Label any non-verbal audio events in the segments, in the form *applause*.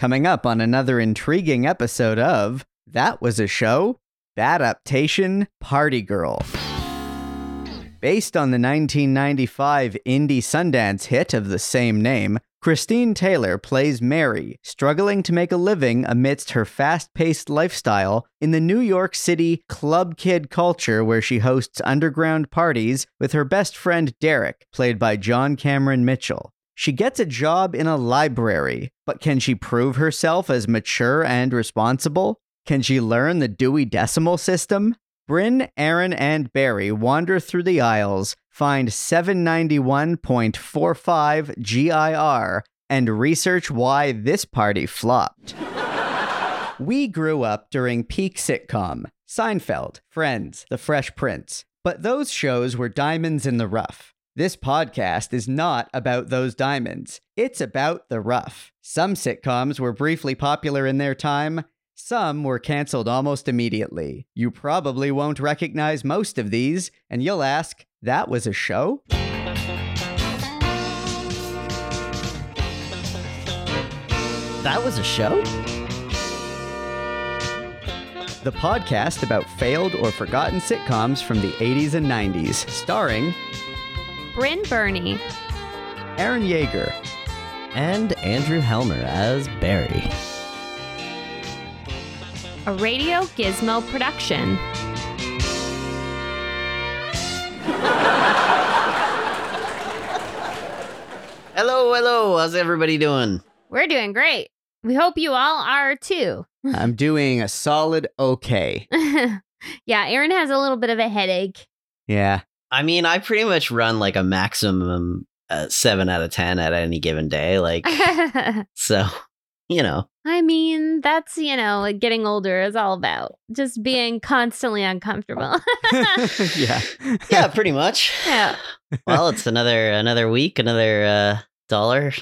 Coming up on another intriguing episode of That Was a Show Adaptation Party Girl. Based on the 1995 indie Sundance hit of the same name, Christine Taylor plays Mary, struggling to make a living amidst her fast paced lifestyle in the New York City club kid culture where she hosts underground parties with her best friend Derek, played by John Cameron Mitchell. She gets a job in a library, but can she prove herself as mature and responsible? Can she learn the Dewey Decimal System? Bryn, Aaron, and Barry wander through the aisles, find 791.45 GIR, and research why this party flopped. *laughs* we grew up during peak sitcom Seinfeld, Friends, The Fresh Prince, but those shows were diamonds in the rough. This podcast is not about those diamonds. It's about the rough. Some sitcoms were briefly popular in their time, some were canceled almost immediately. You probably won't recognize most of these, and you'll ask, that was a show? That was a show? The podcast about failed or forgotten sitcoms from the 80s and 90s, starring Bryn Burney, Aaron Yeager, and Andrew Helmer as Barry a Radio Gizmo production. hello, hello. How's everybody doing? We're doing great. We hope you all are too. *laughs* I'm doing a solid okay. *laughs* yeah, Aaron has a little bit of a headache. Yeah. I mean, I pretty much run like a maximum uh, seven out of 10 at any given day. Like, *laughs* so you know. I mean, that's, you know, what getting older is all about. Just being constantly uncomfortable. *laughs* yeah. *laughs* Yeah, pretty much. Yeah. Well, it's another another week, another uh dollar,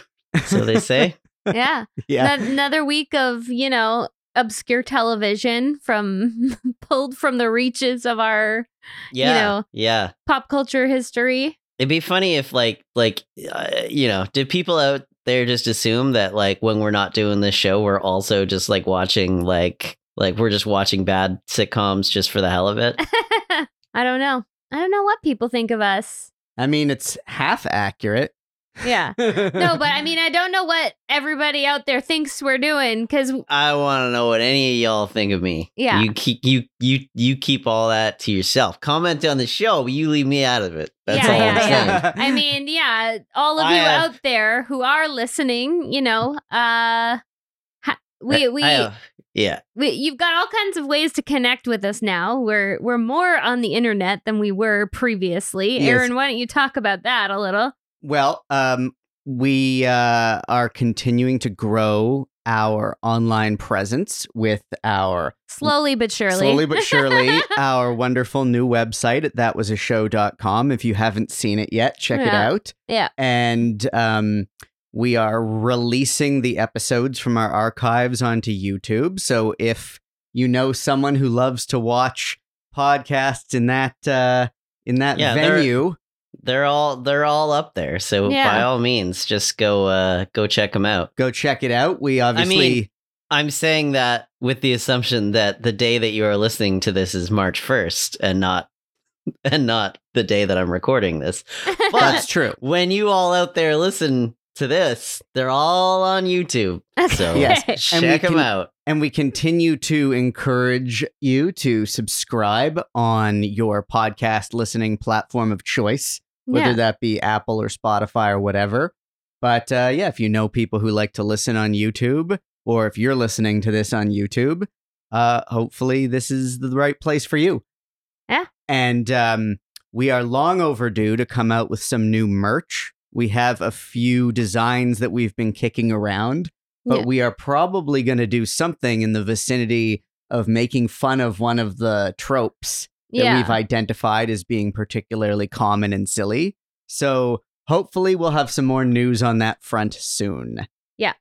so they say. yeah. Yeah. another week of, you know, obscure television from *laughs* pulled from the reaches of our yeah, you know, yeah. pop culture history. It'd be funny if like like uh, you know, did people out there just assume that like when we're not doing this show, we're also just like watching like like we're just watching bad sitcoms just for the hell of it. *laughs* I don't know. I don't know what people think of us. I mean, it's half accurate. Yeah. No, but I mean, I don't know what everybody out there thinks we're doing because I want to know what any of y'all think of me. Yeah. You keep you you you keep all that to yourself. Comment on the show, but you leave me out of it. That's yeah, all yeah, I'm saying. I mean, yeah, all of I you have- out there who are listening, you know, uh, ha- we I- we. I, yeah. we, you've got all kinds of ways to connect with us now. We're we're more on the internet than we were previously. Yes. Aaron, why don't you talk about that a little? Well, um, we uh, are continuing to grow our online presence with our Slowly but surely. slowly but surely *laughs* our wonderful new website at thatwasashow.com. If you haven't seen it yet, check it out. Yeah. And um, we are releasing the episodes from our archives onto YouTube. So if you know someone who loves to watch podcasts in that uh, in that Yeah, venue, They're all they're all up there. So Yeah. by all means, just go uh go check them out. go check it out. We obviously I'm saying that with the assumption that the day that you are listening to this is March 1st and not *laughs* and not the day that I'm recording this. *laughs* that's true. When you all out there listen to this, they're all on YouTube. So *laughs* Yes. Check them can- out. And we continue to encourage you to subscribe on your podcast listening platform of choice, whether yeah. that be Apple or Spotify or whatever. But uh, yeah, if you know people who like to listen on YouTube, or if you're listening to this on YouTube, uh, hopefully this is the right place for you. Yeah. And um, we are long overdue to come out with some new merch. We have a few designs that we've been kicking around but Yeah. we are probably going to do something in the vicinity of making fun of one of the tropes that yeah. we've identified as being particularly common and silly. So hopefully we'll have some more news on that front soon. Yeah.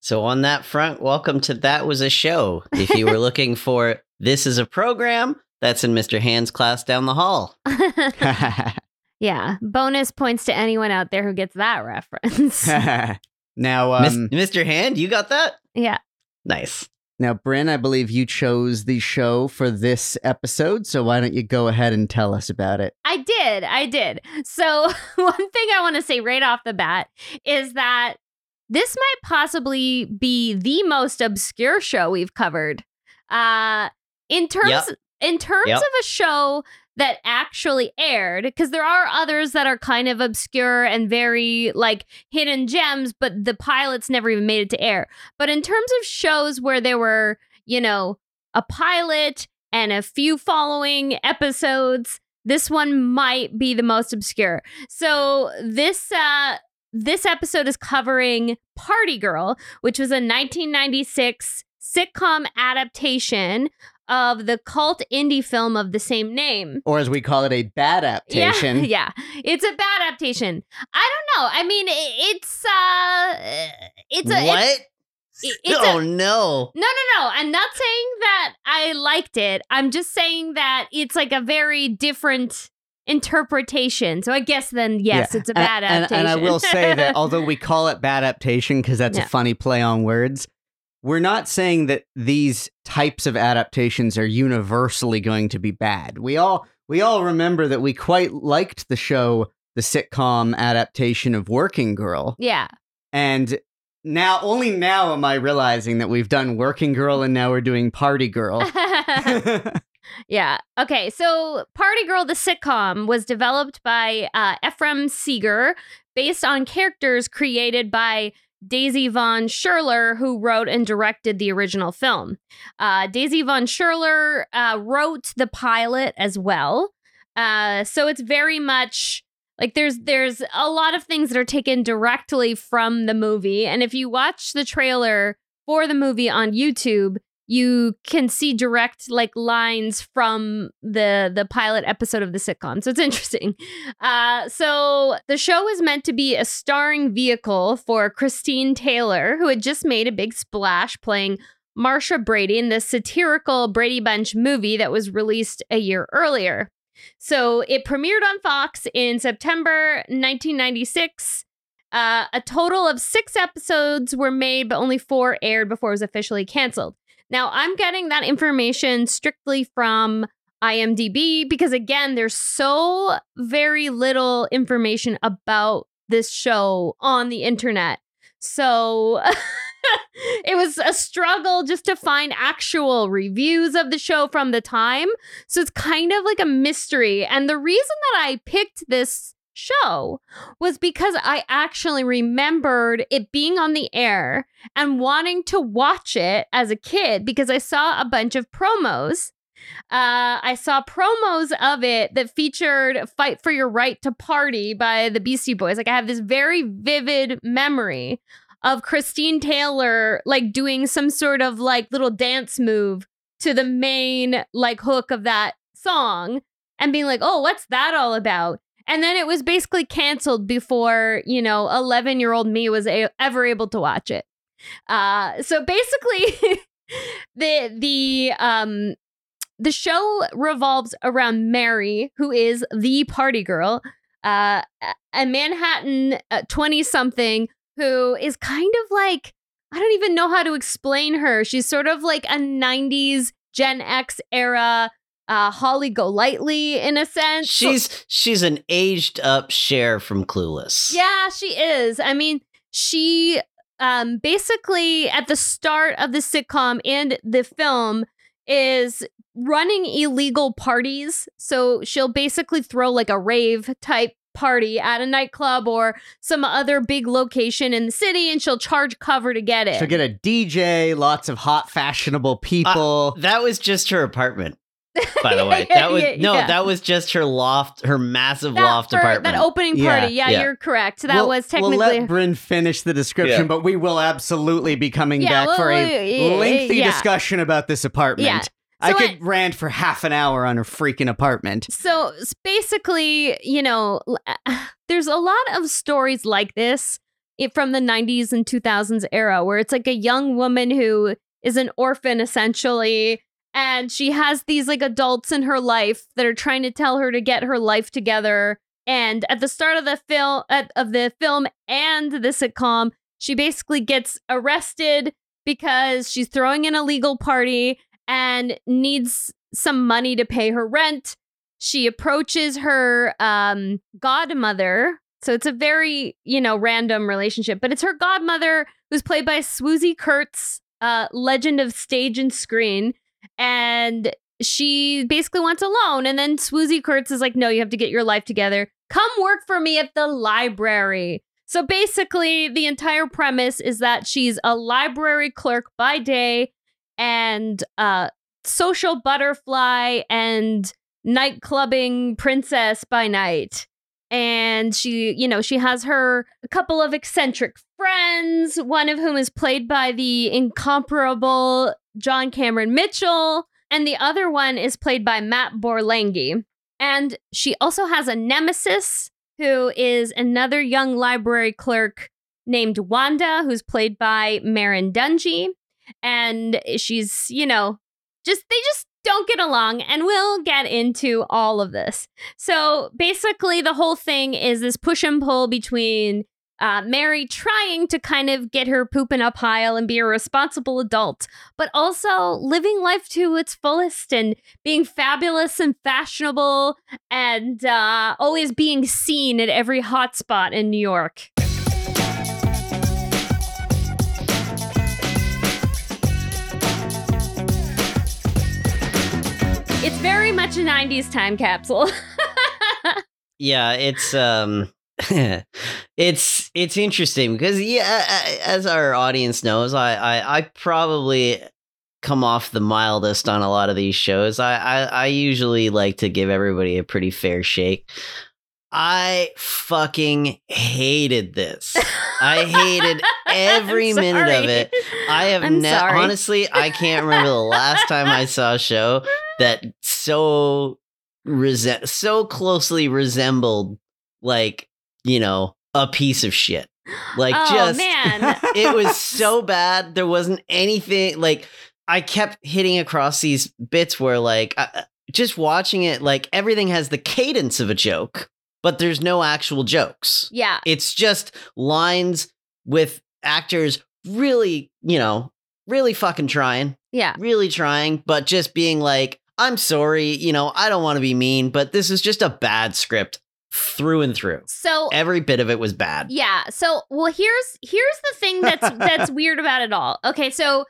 So on that front, welcome to That Was a Show. If you were *laughs* looking for This is a Program, that's in Mr. Hand's class down the hall. *laughs* *laughs* yeah. Bonus points to anyone out there who gets that reference. Now, Mis- um, Mr. Hand, you got that? Yeah. Nice. Now, Bryn, I believe you chose the show for this episode, so why don't you go ahead and tell us about it? I did. I did. So, *laughs* one thing I want to say right off the bat is that this might possibly be the most obscure show we've covered. Uh in terms Yep. in terms Yep. of a show that actually aired because there are others that are kind of obscure and very like hidden gems but the pilots never even made it to air. But in terms of shows where there were, you know, a pilot and a few following episodes this one might be the most obscure. So this uh this episode is covering Party Girl, which was a 1996 sitcom adaptation of the cult indie film of the same name. Or as we call it, a bad *laughs* adaptation. Yeah, yeah. It's a bad adaptation. I don't know. I mean, it's uh it's a what? it's- it- it's a- oh no. no, no, no. I'm not saying that I liked it. I'm just saying that it's like a very different interpretation. So I guess then, yes, Yeah. it's a bad and, adaptation. And I will say that *laughs* although we call it bad adaptation because that's Yeah. a funny play on words, we're not saying that these types of adaptations are universally going to be bad. We all we all remember that we quite liked the show, the sitcom adaptation of Working Girl, yeah. and now only now am I realizing that we've done Working Girl and now we're doing Party Girl. *laughs* yeah. Okay. So Party Girl, the sitcom, was developed by uh, Ephraim Seeger based on characters created by Daisy Von Scherler, who wrote and directed the original film. Uh, Daisy Von Scherler uh, wrote the pilot as well. Uh, so it's very much like there's there's a lot of things that are taken directly from the movie, and if you watch the trailer for the movie on YouTube, you can see direct like lines from the the pilot episode of the sitcom so it's *laughs* interesting. Uh so the show is meant to be a starring vehicle for christine taylor who had just made a big splash playing marsha brady in the satirical brady bunch movie that was released a year earlier. So it premiered on fox in september 1996 uh, a total of six episodes were made, but only four aired before it was officially canceled. Now, I'm getting that information strictly from IMDb because, again, there's so very little information about this show on the internet. So *laughs* it was a struggle just to find actual reviews of the show from the time. So it's kind of like a mystery. And the reason that I picked this show was because I actually remembered it being on the air and wanting to watch it as a kid because I saw a bunch of promos. Uh, I saw promos of it that featured Fight for Your Right to Party by the Beastie Boys. Like, I have this very vivid memory of Christine Taylor, like, doing some sort of like little dance move to the main like hook of that song and being like, oh, what's that all about? And then it was basically canceled before, you know, 11 year old me was a- ever able to watch it. Uh, so basically, *laughs* the, the, um, the show revolves around Mary, who is the party girl, uh, a Manhattan 20 something who is kind of like, I don't even know how to explain her. She's sort of like a 90s Gen X era uh, Holly Golightly in a sense. She's she's an aged up Cher from Clueless. yeah, she is. I mean, she um basically at the start of the sitcom and the film is running illegal parties. So she'll basically throw like a rave type party at a nightclub or some other big location in the city and she'll charge cover to get it. So get a DJ, lots of hot, fashionable people. That was just her apartment, *laughs* by the way. Yeah, That was yeah, no, yeah. that was just her loft, her massive that, loft for- apartment. that opening party. Yeah, yeah. you're correct. That We'll- was technically We'll let Bryn finish the description, Yeah. but we will absolutely be coming Yeah, back well, for a yeah, lengthy yeah. discussion about this apartment. Yeah. I So could rant for half an hour on her freaking apartment. So basically, you know, uh, there's a lot of stories like this from the 90s and 2000s era where it's like a young woman who is an orphan essentially and she has these like adults in her life that are trying to tell her to get her life together and at the start of the film of the film and the sitcom she basically gets arrested because she's throwing an illegal party and needs some money to pay her rent. She approaches her um, godmother. So it's a very, you know, random relationship, but it's her godmother who's played by Swoosie Kurtz, uh, legend of stage and screen. And she basically wants a loan. And then Swoosie Kurtz is like, no, you have to get your life together. Come work for me at the library. So basically, the entire premise is that she's a library clerk by day and a social butterfly and nightclubbing princess by night. And she, you know, she has her a couple of eccentric friends, one of whom is played by the incomparable John Cameron Mitchell, and the other one is played by Matt Borlenghi. And she also has a nemesis who is another young library clerk named Wanda, who's played by Merrin Dungey. And she's, you know, just they just don't get along and we'll get into all of this. So basically the whole thing is this push and pull between uh, Mary trying to kind of get her poop in a pile and be a responsible adult, but also living life to its fullest and being fabulous and fashionable and uh, always being seen at every hotspot in New York. It's very much a 90s time capsule. *laughs* yeah, it's um *laughs* it's it's interesting because yeah, as our audience knows, I, I I probably come off the mildest on a lot of these shows. I, I I usually like to give everybody a pretty fair shake. I fucking hated this. I hated *laughs* every minute of it. I have I'm ne- honestly, I can't remember the last time I saw a show that so rese- so closely resembled like you know a piece of shit. Like oh just man, *laughs* it was *laughs* so bad. There wasn't anything like I kept hitting across these bits where like I, just watching it like everything has the cadence of a joke, but there's no actual jokes. yeah, It's just lines with actors really, you know, really fucking trying, yeah. really trying, but just being like, I'm sorry, you know, I don't want to be mean, but this is just a bad script through and through. So Every bit of it was bad. Yeah. So, well, here's here's the thing that's *laughs* that's weird about it all. Okay, so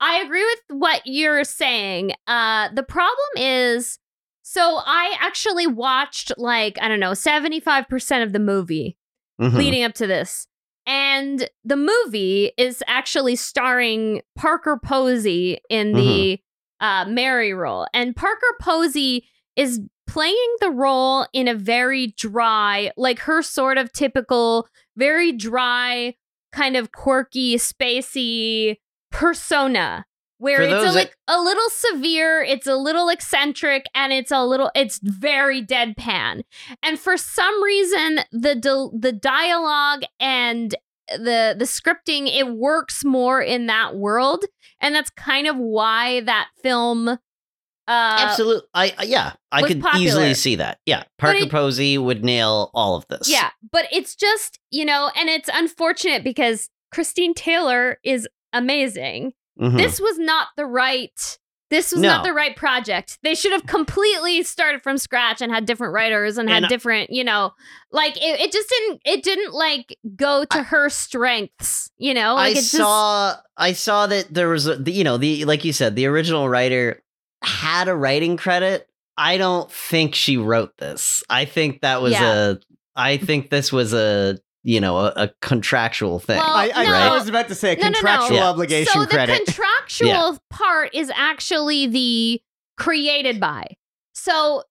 I agree with what you're saying. Uh the problem is so I actually watched like, I don't know, 75% of the movie Mhm. leading up to this. And the movie is actually starring Parker Posey in the uh, Mary role. And Parker Posey is playing the role in a very dry, like her sort of typical, very dry, kind of quirky, spacey persona. Where For it's a, those that- like a little severe, it's a little eccentric, and it's a little, it's very deadpan. And for some reason, the di- the dialogue and the the scripting it works more in that world, and that's kind of why that film. Uh, Absolutely. I I- yeah, I could popular. easily see that. Yeah, Parker it- Posey would nail all of this. Yeah, but it's just you know, and it's unfortunate because Christine Taylor is amazing. Mhm. This was not the right. This was not the right project. They should have completely started from scratch and had different writers and had And I- different, you know, like it, it just didn't. It didn't like go to her strengths. You know, like I it just, saw I saw that there was a, the, you know the like you said the original writer had a writing credit. I don't think she wrote this. I think that was Yeah. a I think this was a you know a, a contractual thing. Well, I, I, no. I was about to say a No, no, no. contractual Yeah. obligation so the credit. contractual part is actually the created by. So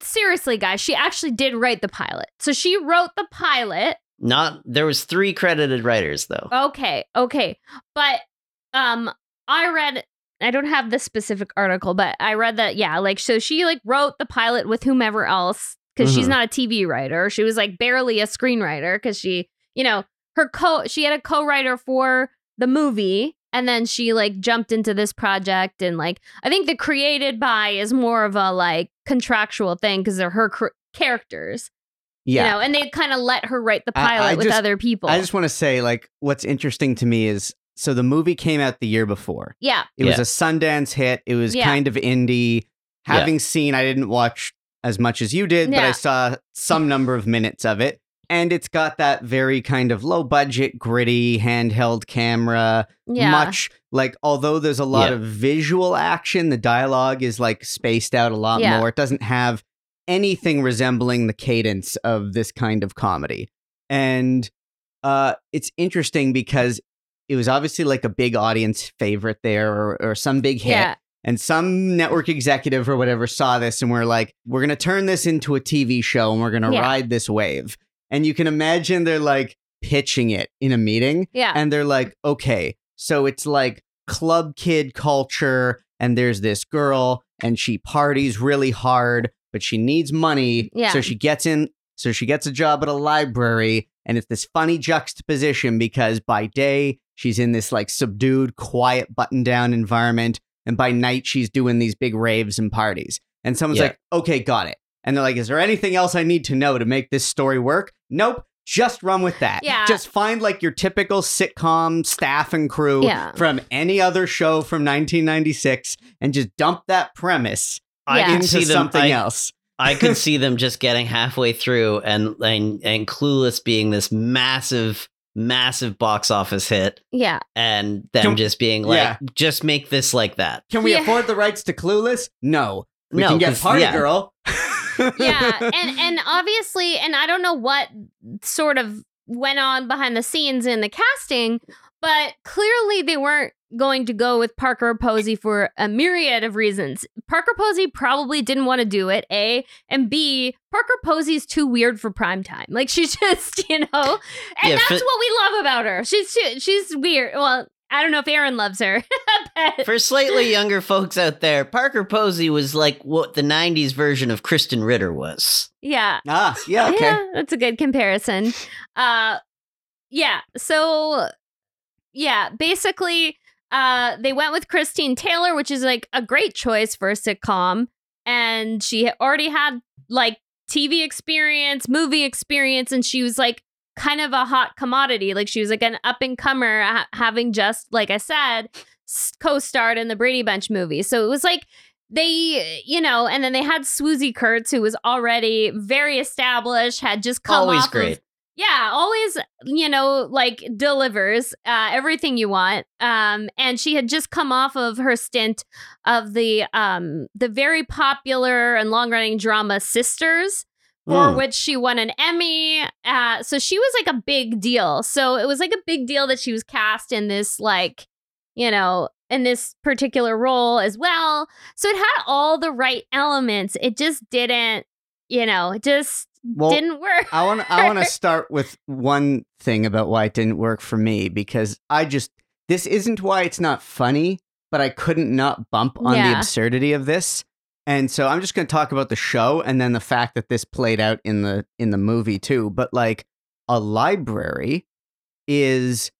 seriously, guys, she actually did write the pilot. So she wrote the pilot. Not there was three credited writers though. Okay, okay, but um, I read. I don't have the specific article, but I read that yeah, like so she like wrote the pilot with whomever else because she's Mhm. not a TV writer. She was like barely a screenwriter because she, you know, her co she had a co-writer for the movie and then she like jumped into this project and like I think the created by is more of a like contractual thing because they're her cr- characters. Yeah. You know, and they kind of let her write the I- pilot I with just- other people. I just want to say, like, what's interesting to me is so the movie came out the year before. yeah. It was Yeah. a Sundance hit. It was Yeah. kind of indie. Yeah. Having seen, I didn't watch as much as you did, but I saw some number of minutes of it. And it's got that very kind of low budget, gritty, handheld camera. Yeah. Much like, although there's a lot Yeah. of visual action, the dialogue is like spaced out a lot Yeah. more. It doesn't have anything resembling the cadence of this kind of comedy. And uh, it's interesting because it was obviously like a big audience favorite there or, or some big hit. Yeah. And some network executive or whatever saw this and we're like, we're going to turn this into a TV show and we're going to Yeah. ride this wave. And you can imagine they're like pitching it in a meeting Yeah. and they're like, okay, so it's like club kid culture, and there's this girl, and she parties really hard, but she needs money. Yeah. So she gets in, so she gets a job at a library, and it's this funny juxtaposition because by day, she's in this like subdued, quiet, button down environment, and by night, she's doing these big raves and parties. And someone's Yeah. like, okay, got it. And they're like, is there anything else I need to know to make this story work? Nope. Just run with that. Yeah. Just find like your typical sitcom staff and crew Yeah. from any other show from 1996 and just dump that premise I Yeah. into see them. something I, else. I could *laughs* see them just getting halfway through and and and Clueless being this massive, massive box office hit, yeah. and them Can- just being like, yeah. just make this like that. Can we Yeah. afford the rights to Clueless? No. We no, can get 'cause- Party yeah. Girl. yeah *laughs* and and obviously and i don't know what sort of went on behind the scenes in the casting but clearly they weren't going to go with parker posey for a myriad of reasons parker posey probably didn't want to do it a and b parker posey's too weird for prime time like she's *laughs* just you know and Yeah, that's for- what we love about her she's she, she's weird well i don't know if aaron loves her *laughs* For slightly younger folks out there, Parker Posey was like what the '90s version of Krysten Ritter was. yeah ah, yeah, okay. Yeah, that's a good comparison. Uh yeah, so yeah, basically uh they went with Christine Taylor, which is like a great choice for a sitcom and she already had like TV experience, movie experience and she was like kind of a hot commodity. Like she was like an up and comer ha- having just like I said co-starred in the Brady Bunch movie. So it was like they, you know, and then they had Swoosie Kurtz, who was already very established, had just come Always off of- great. Yeah, always, you know, like delivers uh, everything you want. Um, and she had just come off of her stint of the um the very popular and long running drama Sisters, for Hmm. which she won an Emmy. Uh, so she was like a big deal. So it was like a big deal that she was cast in this like, you know, in this particular role as well. So it had all the right elements. It just didn't, you know, it just Well, didn't work. I want I want to *laughs* start with one thing about why it didn't work for me because I just this isn't why it's not funny, but I couldn't not bump on the absurdity of this. And so I'm just going to talk about the show and then the fact that this played out in the in the movie too. But like a library is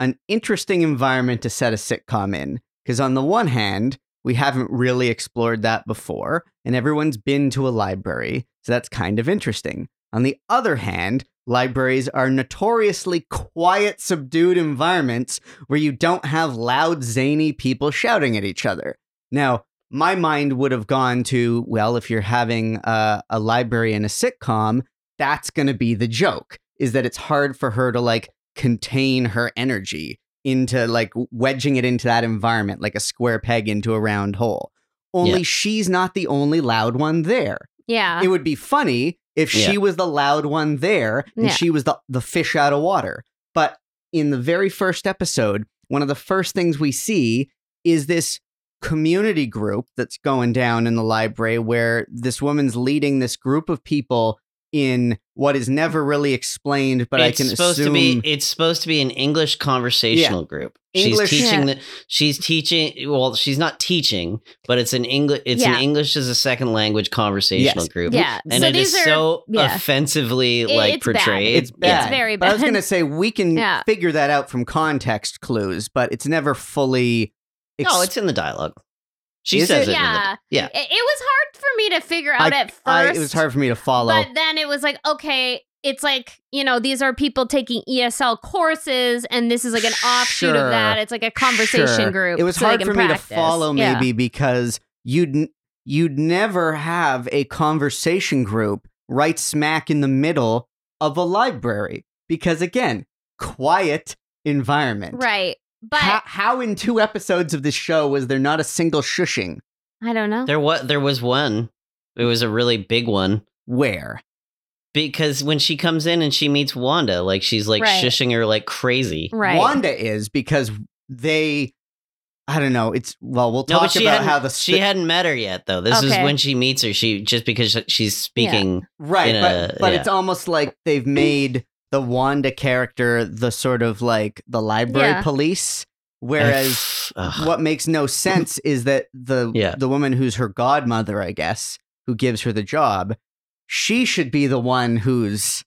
an interesting environment to set a sitcom in because on the one hand, we haven't really explored that before and everyone's been to a library, so that's kind of interesting. On the other hand, libraries are notoriously quiet, subdued environments where you don't have loud, zany people shouting at each other. Now, my mind would have gone to, well, if you're having a, a library in a sitcom, that's going to be the joke, is that it's hard for her to like contain her energy into like wedging it into that environment like a square peg into a round hole. Only Yeah. she's not the only loud one there yeah. it would be funny if she Yeah. was the loud one there and Yeah. she was the, the fish out of water. But in the very first episode, one of the first things we see is this community group that's going down in the library where this woman's leading this group of people in what is never really explained, but it's I can supposed assume to be it's supposed to be an English conversational group. English- she's teaching Yeah. the she's teaching well, she's not teaching, but it's an English it's Yeah. an English as a second language conversational Yes. group. yeah. And so it is are so yeah. offensively It- like it's bad. portrayed. it's bad. It's very But I was going to say we can Yeah. figure that out from context clues, but it's never fully. no, it's in the dialogue. She Is says it? it. in the- yeah. yeah. It, it was hard for me to figure out I- at first. I- it was hard for me to follow. But then it was like, okay, it's like, you know, these are people taking ESL courses, and this is like an offshoot Sure. of that. It's like a conversation Sure. group. It was so hard can for me to practice. follow, Yeah. maybe because you'd you'd never have a conversation group right smack in the middle of a library because again, quiet environment. Right. But how, how in two episodes of this show was there not a single shushing? I don't know. There was there was one. It was a really big one Where? because when she comes in and she meets Wanda, like she's like Right. shushing her like crazy. Right. Wanda is because they. I don't know. It's well, we'll No, talk but she about how the she hadn't met her yet though. This is when she meets her. She just because she's speaking. right, in but a- but yeah. it's almost like they've *clears throat* made the Wanda character the sort of like the library Yeah. police, whereas what makes no *laughs* sense is that the Yeah. the woman who's her godmother, I guess, who gives her the job, she should be the one who's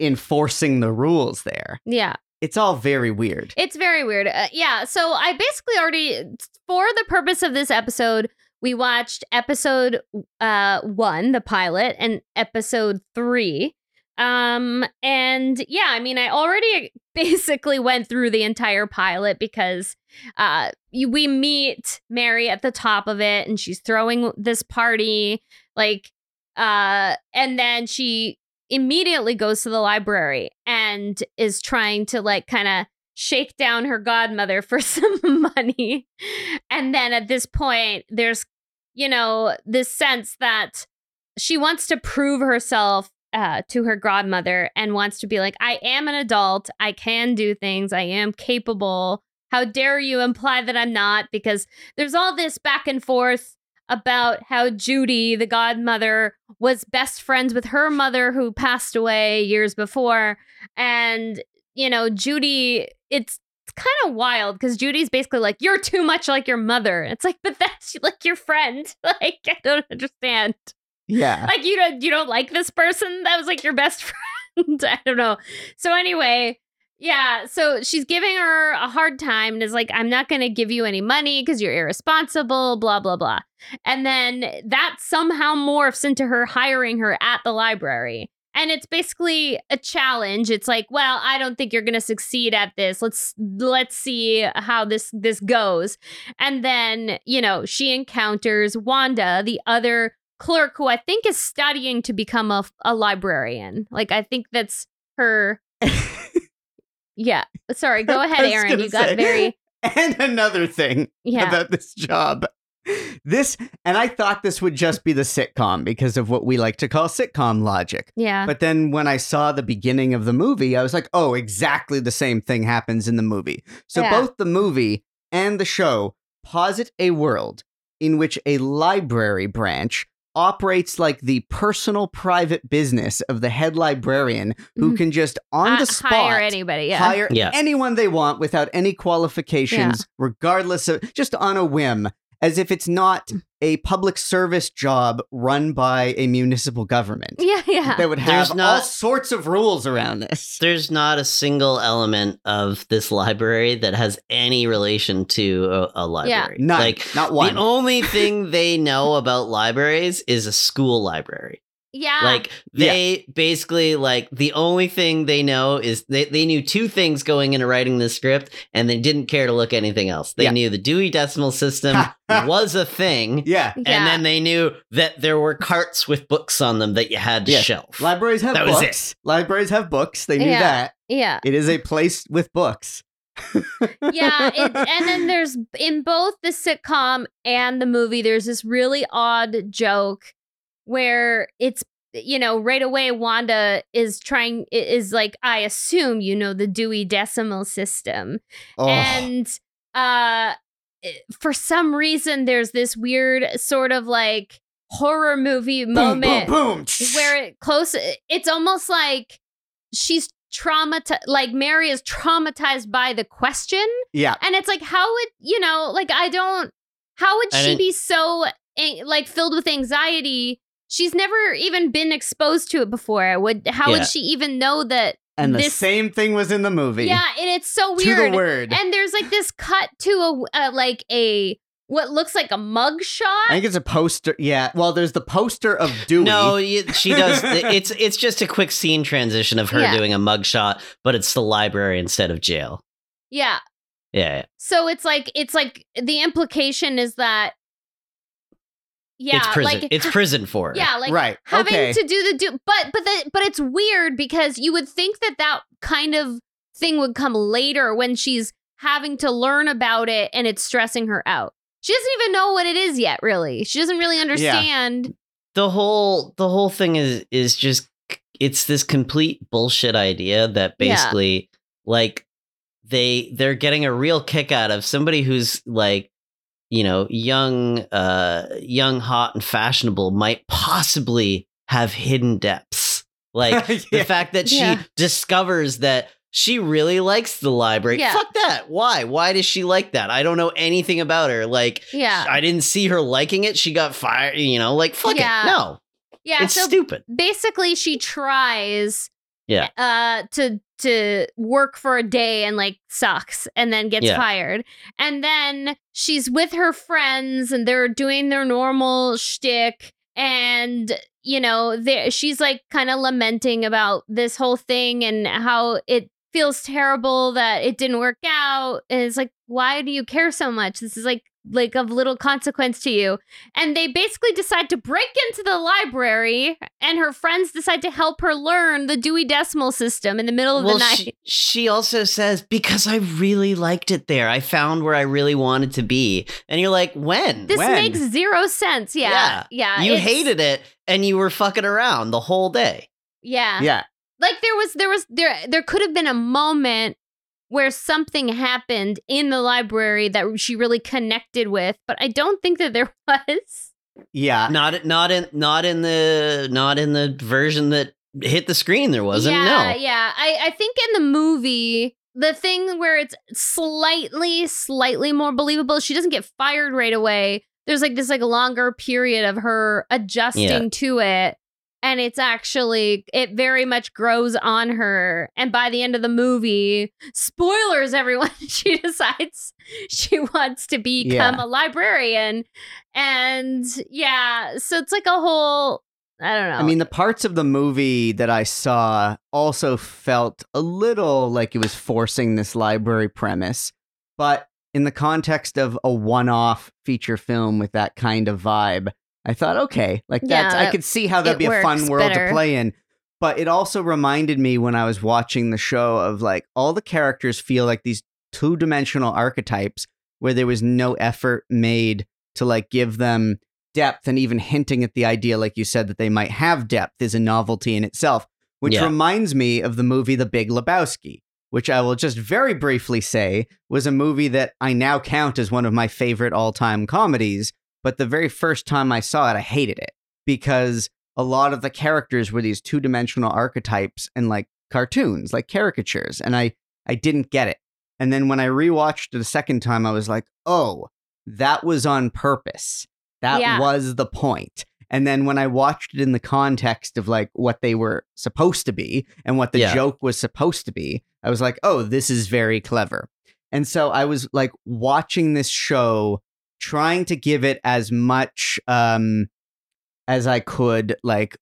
enforcing the rules there. yeah. It's all very weird. It's very weird. Uh, yeah. So I basically already, for the purpose of this episode, we watched episode uh one, the pilot, and episode three. Um, and yeah, I mean, I already *laughs* basically went through the entire pilot because uh we meet Mary at the top of it, and she's throwing this party, like, uh, and then she immediately goes to the library and is trying to like kind of shake down her godmother *laughs* for some money. And then at this point, there's, you know, this sense that she wants to prove herself uh, to her godmother and wants to be like, I am an adult. I can do things. I am capable. How dare you imply that I'm not? Because there's all this back and forth about how Judy, the godmother, was best friends with her mother who passed away years before. And, you know, Judy, it's, it's kind of wild because Judy's basically like, You're too much like your mother. It's like, but that's like your friend. *laughs* Like, I don't understand. Yeah. Like you don't you don't like this person that was like your best *laughs* friend. I don't know. So anyway, yeah, so she's giving her a hard time and is like, I'm not going to give you any money because you're irresponsible, blah, blah, blah. And then that somehow morphs into her hiring her at the library. And it's basically a challenge. It's like, well, I don't think you're going to succeed at this. Let's let's see how this this goes. And then, you know, she encounters Wanda, the other clerk who I think is studying to become a, a librarian. Like I think that's her *laughs* Yeah. Sorry, go *laughs* ahead, Aaron. You got say- very *laughs* And another thing yeah. about this job. This, and I thought this would just be the sitcom because of what we like to call sitcom logic. yeah. But then when I saw the beginning of the movie, I was like, oh, exactly the same thing happens in the movie. So Yeah. both the movie and the show posit a world in which a library branch operates like the personal private business of the head librarian who Mhm. can just on Uh, the spot hire anybody. Yeah. hire Yeah. anyone they want without any qualifications, regardless of just on a whim, as if it's not mm. a public service job run by a municipal government. yeah, yeah. That would There's have all sorts of rules around this. There's not a single element of this library that has any relation to a, a library. None, Like not one. the only *laughs* thing they know about libraries is a school library. Yeah. Like they basically like the only thing they know is they, they knew two things going into writing this script and they didn't care to look anything else. They Yeah. knew the Dewey Decimal System *laughs* was a thing. yeah. yeah. And then they knew that there were carts with books on them that you had to Yes. shelf. Libraries have That was it. books. Libraries have books. They knew Yeah. that. yeah. It is a place with books. *laughs* yeah it, and then there's in both the sitcom and the movie there's this really odd joke where it's you know right away wanda is trying is like i assume you know the dewey decimal system Oh, and uh for some reason there's this weird sort of like horror movie boom, moment boom, boom. where it close it's almost like she's traumatized like mary is traumatized by the question yeah. and it's like how would you know like i don't how would she be so eh, like filled with anxiety she's never even been exposed to it before would how Yeah. would she even know that And the this- same thing was in the movie. yeah and it's so weird. To weird the word. and there's like this cut to a, a uh, like a what looks like a mug shot. I think it's a poster. Yeah. Well, there's the poster of Dewey. No, she does. *laughs* it's it's just a quick scene transition of her Yeah. doing a mug shot, but it's the library instead of jail. yeah. Yeah, yeah. So it's like it's like the implication is that yeah, it's prison. like it's prison for her. yeah, like right. having okay. to do the do but but the, but it's weird because you would think that that kind of thing would come later when she's having to learn about it and it's stressing her out. She doesn't even know what it is yet, really. She doesn't really understand. the whole the whole thing is is just it's this complete bullshit idea that Yeah. basically like they they're getting a real kick out of somebody who's like you know young uh young hot and fashionable might possibly have hidden depths like *laughs* Yeah. the fact that she Yeah. discovers that she really likes the library Yeah. fuck that why why does she like that i don't know anything about her like Yeah. I didn't see her liking it. She got fired, you know, like fuck Yeah. it. No. Yeah, it's so stupid. basically she tries Yeah. uh to to work for a day and like sucks and then gets Yeah. fired and then she's with her friends and they're doing their normal shtick and you know she's like kind of lamenting about this whole thing and how it feels terrible that it didn't work out and it's like why do you care so much this is like like of little consequence to you and they basically decide to break into the library and her friends decide to help her learn the dewey decimal system in the middle of Well, the night she, she also says, because I really liked it there. I found where I really wanted to be. And you're like, when? this when? makes zero sense yeah yeah, you hated it and you were fucking around the whole day. yeah yeah. like there was there was there there could have been a moment where something happened in the library that she really connected with but i don't think that there *laughs* was Yeah. Not not in not in the not in the version that hit the screen there wasn't. yeah no. yeah i i think in the movie the thing where it's slightly slightly more believable she doesn't get fired right away there's like this like longer period of her adjusting Yeah. to it and it's actually it very much grows on her. And by the end of the movie spoilers everyone *laughs* she decides she wants to become Yeah. a librarian. And yeah so it's like a whole i don't know I mean, the parts of the movie that I saw also felt a little like it was forcing this library premise, but in the context of a one-off feature film with that kind of vibe, I thought, okay, like that's I could see how that'd be a fun world better. to play in. But it also reminded me when I was watching the show of like all the characters feel like these two-dimensional archetypes where there was no effort made to like give them depth and even hinting at the idea like you said that they might have depth is a novelty in itself which Yeah. reminds me of the movie The Big Lebowski which I will just very briefly say was a movie that I now count as one of my favorite all-time comedies but the very first time I saw it I hated it because a lot of the characters were these two-dimensional archetypes and like cartoons like caricatures and I I didn't get it and then when I rewatched it a second time I was like oh that was on purpose that Yeah. was the point. And then when I watched it in the context of like what they were supposed to be and what the Yeah. joke was supposed to be, I was like, oh, this is very clever. And so I was like watching this show, trying to give it as much um, as I could. Like,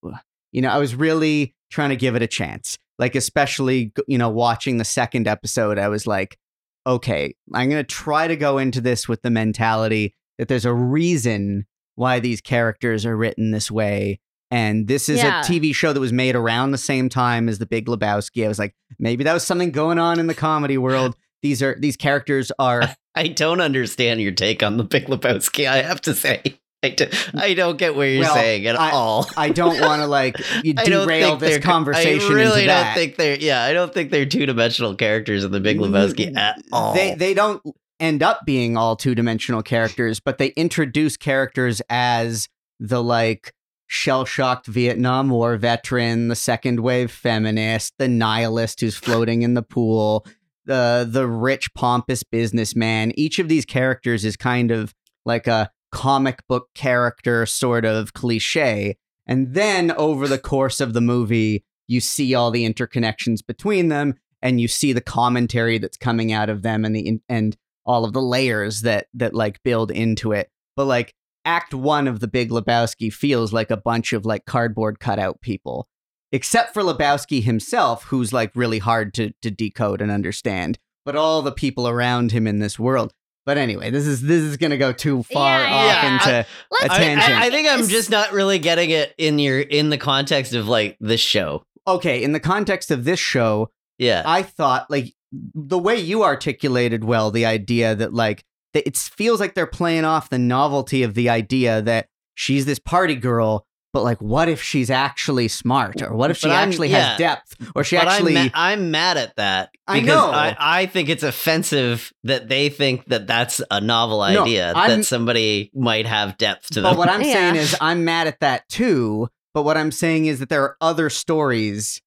you know, I was really trying to give it a chance. Like, especially, you know, watching the second episode, I was like, okay, I'm going to try to go into this with the mentality that there's a reason why these characters are written this way. And this is Yeah. a TV show that was made around the same time as The Big Lebowski. I was like, maybe that was something going on in the comedy world. *laughs* These are these characters are I don't understand your take on the Big Lebowski. I have to say, I, do, I don't get what you're Well, saying at I- all. I don't want to like *laughs* derail this conversation I really don't that. think they're. Yeah, I don't think they're two dimensional characters in the Big Lebowski at all. They they don't end up being all two dimensional characters, but they introduce characters as the like shell shocked Vietnam War veteran, the second wave feminist, the nihilist who's floating in the pool, the the rich pompous businessman. Each of these characters is kind of like a comic book character sort of cliche. And then over the course of the movie, you see all the interconnections between them and you see the commentary that's coming out of them and the and all of the layers that that like build into it. But like act 1 of the Big Lebowski feels like a bunch of like cardboard cutout people. Except for Lebowski himself who's like really hard to to decode and understand, but all the people around him in this world. But anyway, this is this is going to go too far Yeah, off yeah. into Let's a I, tangent. I, I think I'm just not really getting it in your in the context of like this show. okay, in the context of this show, Yeah. I thought like the way you articulated well the idea that like that it feels like they're playing off the novelty of the idea that she's this party girl, but like what if she's actually smart or what if she But I'm- actually yeah. has depth or she but actually I'm, ma- I'm mad at that I because know. I, I think it's offensive that they think that that's a novel idea I'm- that somebody might have depth to that. But them. what I'm saying is I'm mad at that too. But what I'm saying is that there are other stories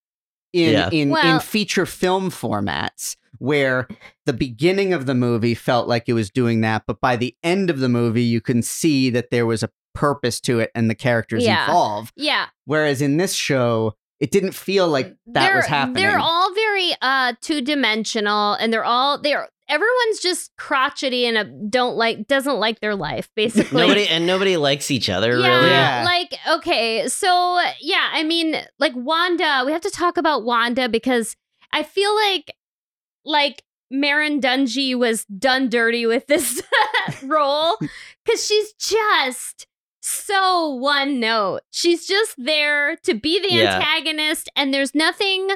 in Yeah. in, in feature film formats where the beginning of the movie felt like it was doing that, but by the end of the movie you can see that there was a purpose to it and the characters Yeah. involved. Yeah. Whereas in this show, it didn't feel like that they're, was happening. They're all very uh two dimensional and they're all they're everyone's just crotchety and uh, don't like doesn't like their life basically. nobody and nobody likes each other yeah, really. Yeah. like okay, so yeah, I mean, like Wanda, we have to talk about Wanda because I feel like like Merrin Dungey was done dirty with this *laughs* role because she's just so one note. She's just there to be the Yeah. antagonist, and there's nothing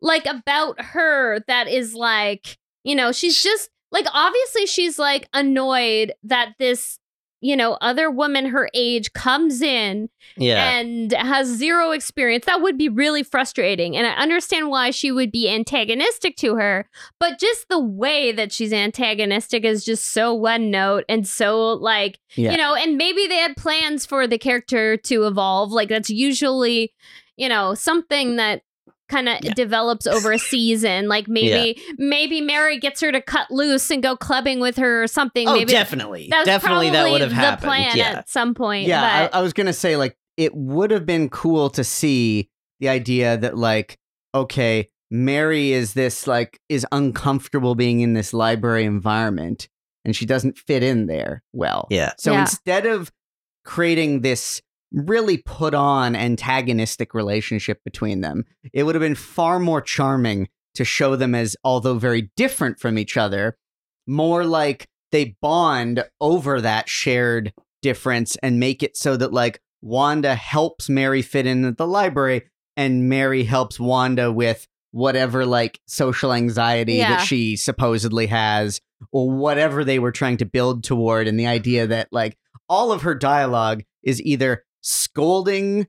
like about her that is like, you know, she's just like obviously she's like annoyed that this, you know, other woman her age comes in Yeah. and has zero experience, that would be really frustrating. And I understand why she would be antagonistic to her, but just the way that she's antagonistic is just so one note and so like, Yeah. you know, and maybe they had plans for the character to evolve. Like that's usually, you know, something that kind of Yeah. develops over a *laughs* season like maybe maybe mary gets her to cut loose and go clubbing with her or something oh, maybe definitely. that Definitely that would have the happened. plan yeah. at some point yeah, but I, I was gonna say like it would have been cool to see the idea that like okay, Mary is this like is uncomfortable being in this library environment and she doesn't fit in there well. Yeah. So Yeah. instead of creating this really put on antagonistic relationship between them, it would have been far more charming to show them as, although very different from each other, more like they bond over that shared difference and make it so that like Wanda helps Mary fit in at the library and Mary helps Wanda with whatever like social anxiety Yeah. that she supposedly has or whatever they were trying to build toward and the idea that like all of her dialogue is either scolding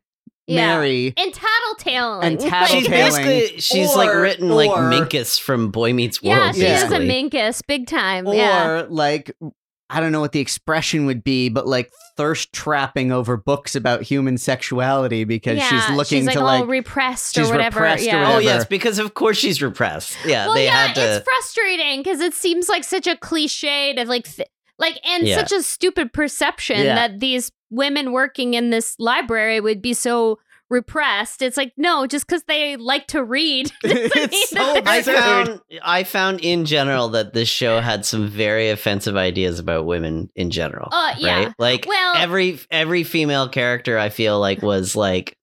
Yeah. Mary and tattletaling. And *laughs* Like, tattletaling. She's basically she's like Or- written like Minkus from Boy Meets World. yeah, World. she is a minkus, big time. or yeah, like I don't know what the expression would be, but like thirst trapping over books about human sexuality because yeah, she's looking like to all like repressed she's or whatever. repressed or yeah. Oh yes, because of course she's repressed. Yeah, well, they yeah, had to. it's frustrating because it seems like such a cliche to like, th- like, and Yeah. such a stupid perception Yeah. that these women working in this library would be so repressed. It's like no, just because they like to read. *laughs* It's so that I found I found in general that this show had some very offensive ideas about women in general. Uh, yeah. Right? Like Well- every every female character I feel like was like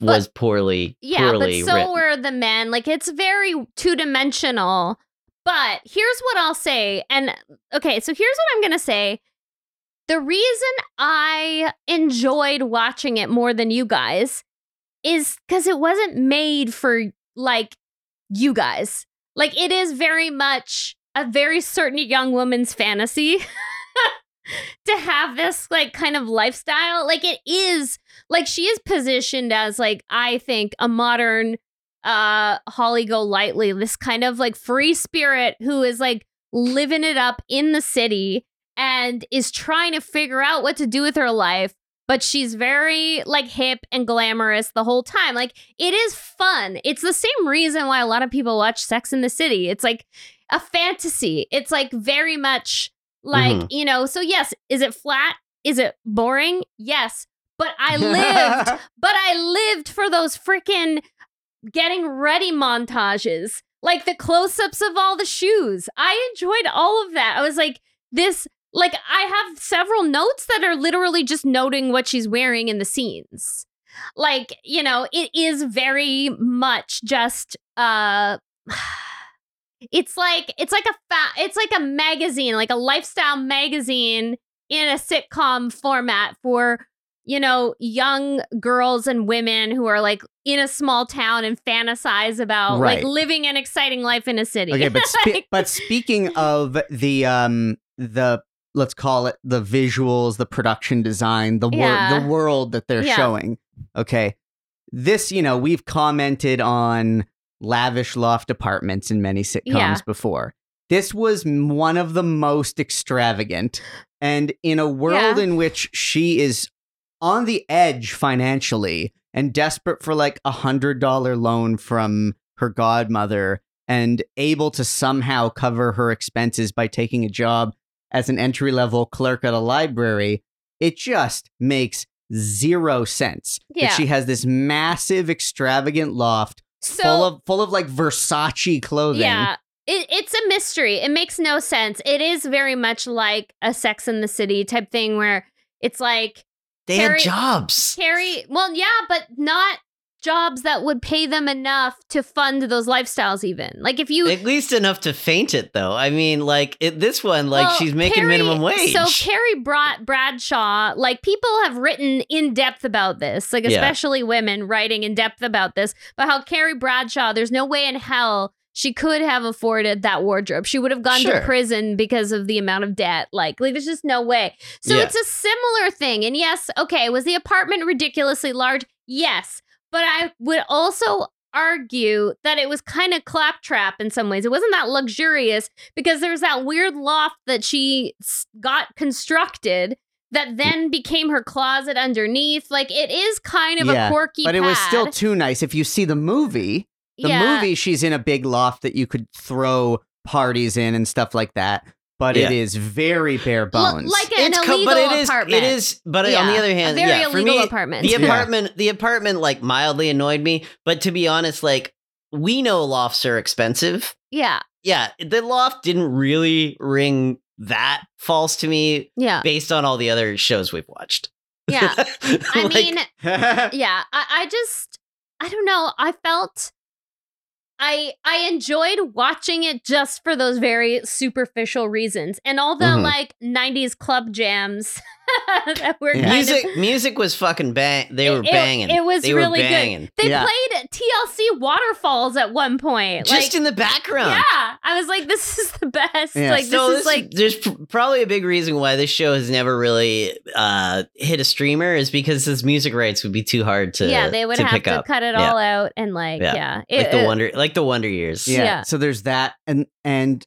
was poorly Yeah, poorly but so written. were the men. Like it's very two dimensional. But here's what I'll say. And okay, so here's what I'm going to say. The reason I enjoyed watching it more than you guys is because it wasn't made for like you guys. Like it is very much a very certain young woman's fantasy *laughs* to have this like kind of lifestyle. Like it is like she is positioned as like I think a modern uh Holly Golightly, this kind of like free spirit who is like living it up in the city and is trying to figure out what to do with her life. But she's very like hip and glamorous the whole time. Like it is fun. It's the same reason why a lot of people watch Sex in the City. It's like a fantasy. It's like very much like, Mhm. you know, so yes, is it flat? Is it boring? Yes. But I lived *laughs* but I lived for those freaking getting ready montages. like the close-ups of all the shoes. I enjoyed all of that. I was like, this like I have several notes that are literally just noting what she's wearing in the scenes. Like, you know, it is very much just uh *sighs* it's like it's like a fa- it's like a magazine, like a lifestyle magazine in a sitcom format for you know, young girls and women who are like in a small town and fantasize about Right. like living an exciting life in a city. Okay, but *laughs* spe- but speaking of the um the let's call it the visuals, the production design, the Yeah. the world that they're Yeah. showing. Okay. This, you know, we've commented on lavish loft apartments in many sitcoms Yeah. before. This was one of the most extravagant and in a world in which she is on the edge financially and desperate for like a hundred dollar loan from her godmother and able to somehow cover her expenses by taking a job as an entry level clerk at a library, it just makes zero sense Yeah. that she has this massive, extravagant loft so full of full of like Versace clothing. Yeah. It, it's a mystery. It makes no sense. It is very much like a Sex in the City type thing where it's like They Carrie- had jobs. Carrie, well, yeah, but not jobs that would pay them enough to fund those lifestyles, even. Like if you. At least enough to faint it, though. I mean, like it, this one, like Well, she's making Carrie- minimum wage. So Carrie brought Bradshaw, like people have written in depth about this, like Yeah. especially women writing in depth about this, but how Carrie Bradshaw, there's no way in hell she could have afforded that wardrobe. She would have gone Sure. to prison because of the amount of debt. Like, like there's just no way. So Yeah. it's a similar thing. And yes, okay, was the apartment ridiculously large? Yes. But I would also argue that it was kind of claptrap in some ways. It wasn't that luxurious because there's that weird loft that she got constructed that then became her closet underneath. Like it is kind of Yeah, a quirky But it was still too nice. If you see the movie, the yeah. movie, she's in a big loft that you could throw parties in and stuff like that. But it Yeah. is very bare L- bones. like an it's co- but it is, apartment. It is, but on the other hand, a very yeah, for illegal me, apartment. The Yeah. apartment, the apartment, like mildly annoyed me. But to be honest, like we know lofts are expensive. yeah, Yeah, the loft didn't really ring that false to me yeah, based on all the other shows we've watched. yeah. *laughs* I mean, yeah I, I just i don't know i felt i i enjoyed watching it just for those very superficial reasons and all the Mhm. like 90s club jams *laughs* *laughs* that were Yeah. music, of music was fucking bang. They were It- it- banging. it was they really were good. they Yeah. played tlc waterfalls at one point Just like in the background. yeah i was like this is the best Yeah. like so this this is like there's pr- probably a big reason why this show has never really uh, hit a streamer is because his music rights would be too hard to yeah they would to have pick to up. cut it Yeah. all out and like Yeah. yeah, like It- the wonder like the Wonder Years. yeah. Yeah. So there's that, and and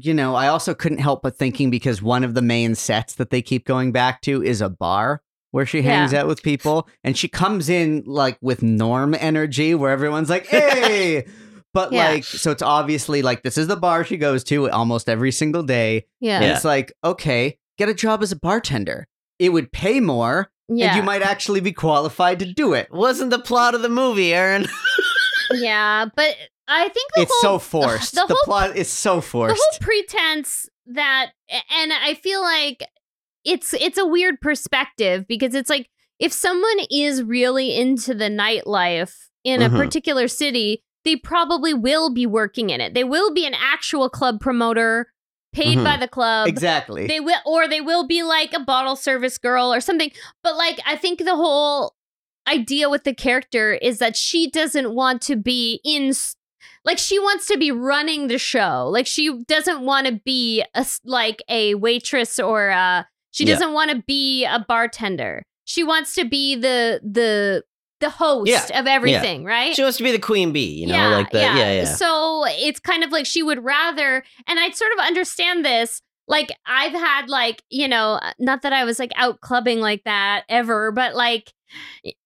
you know, I also couldn't help but thinking because one of the main sets that they keep going back to is a bar where she hangs out with people, and she comes in like with norm energy, where everyone's like, "Hey." *laughs* But Yeah. like, so it's obviously like this is the bar she goes to almost every single day. yeah And Yeah. it's like, okay, get a job as a bartender. It would pay more, yeah and you might actually be qualified to do it. Wasn't the plot of the movie, Aaron? *laughs* yeah but i think the It's whole *laughs* so forced. the The, whole- plot is so forced. the whole pretense that and i feel like it's it's a weird perspective because it's like if someone is really into the nightlife in a Mhm. particular city they probably will be working in it they will be an actual club promoter paid Mhm. by the club exactly. they will or they will be like a bottle service girl or something but like i think the whole idea with the character is that she doesn't want to be in like she wants to be running the show like she doesn't want to be a like a waitress or uh she doesn't want to be a bartender she wants to be the the the host Yeah. of everything right she wants to be the queen bee, you know, like that. Yeah, yeah. so it's kind of like she would rather, and I sort of understand this. Like I've had like you know, not that I was like out clubbing like that ever, but like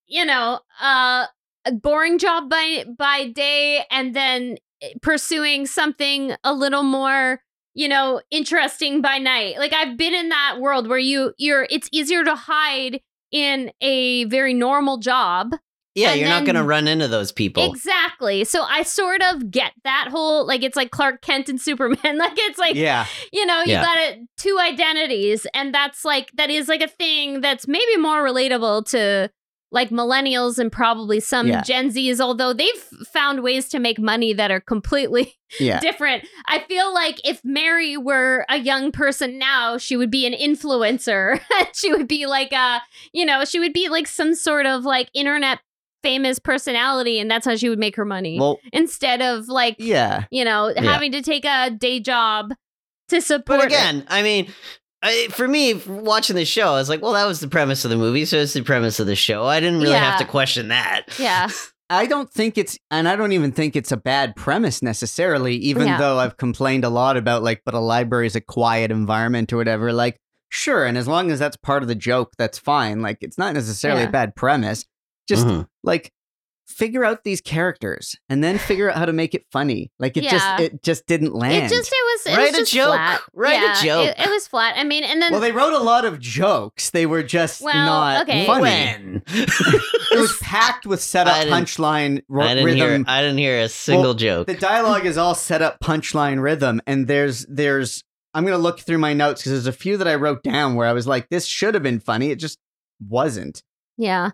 you know, uh, a boring job by by day, and then eh, pursuing something a little more you know interesting by night like i've been in that world where you you're it's easier to hide in a very normal job Yeah, you're not going to run into those people. Exactly. So I sort of get that whole like it's like Clark Kent and Superman. *laughs* Like it's like yeah. you know you Yeah. got it two identities, and that's like that is like a thing that's maybe more relatable to like millennials and probably some Yeah. Gen Zs. Although they've found ways to make money that are completely Yeah. *laughs* different. I feel like if Mary were a young person now, she would be an influencer. *laughs* she would be like a, you know, she would be like some sort of like internet famous personality and that's how she would make her money. Well, Instead of like, yeah. you know, Yeah. having to take a day job to support But it. again, I mean, I, for me, watching the show, I was like, well, that was the premise of the movie, so it's the premise of the show. I didn't really have to question that. Yeah. *laughs* I don't think it's, and I don't even think it's a bad premise necessarily, even Yeah. though I've complained a lot about, like, but a library is a quiet environment or whatever. Like, sure. And as long as that's part of the joke, that's fine. Like, it's not necessarily Yeah. a bad premise. Just, Mhm. like, figure out these characters and then figure out how to make it funny. Like, it Yeah. just, it just didn't land. It just, it was, it Write was a joke. flat. Write a joke. It, it was flat. I mean, and then, well, they wrote a lot of jokes. They were just Well, not okay. funny. When? It was packed with setup, punchline, ro- I didn't rhythm. hear. I didn't hear a single Well, joke. the dialogue is all set up punchline rhythm and there's there's i'm gonna look through my notes because there's a few that i wrote down where i was like this should have been funny it just wasn't yeah.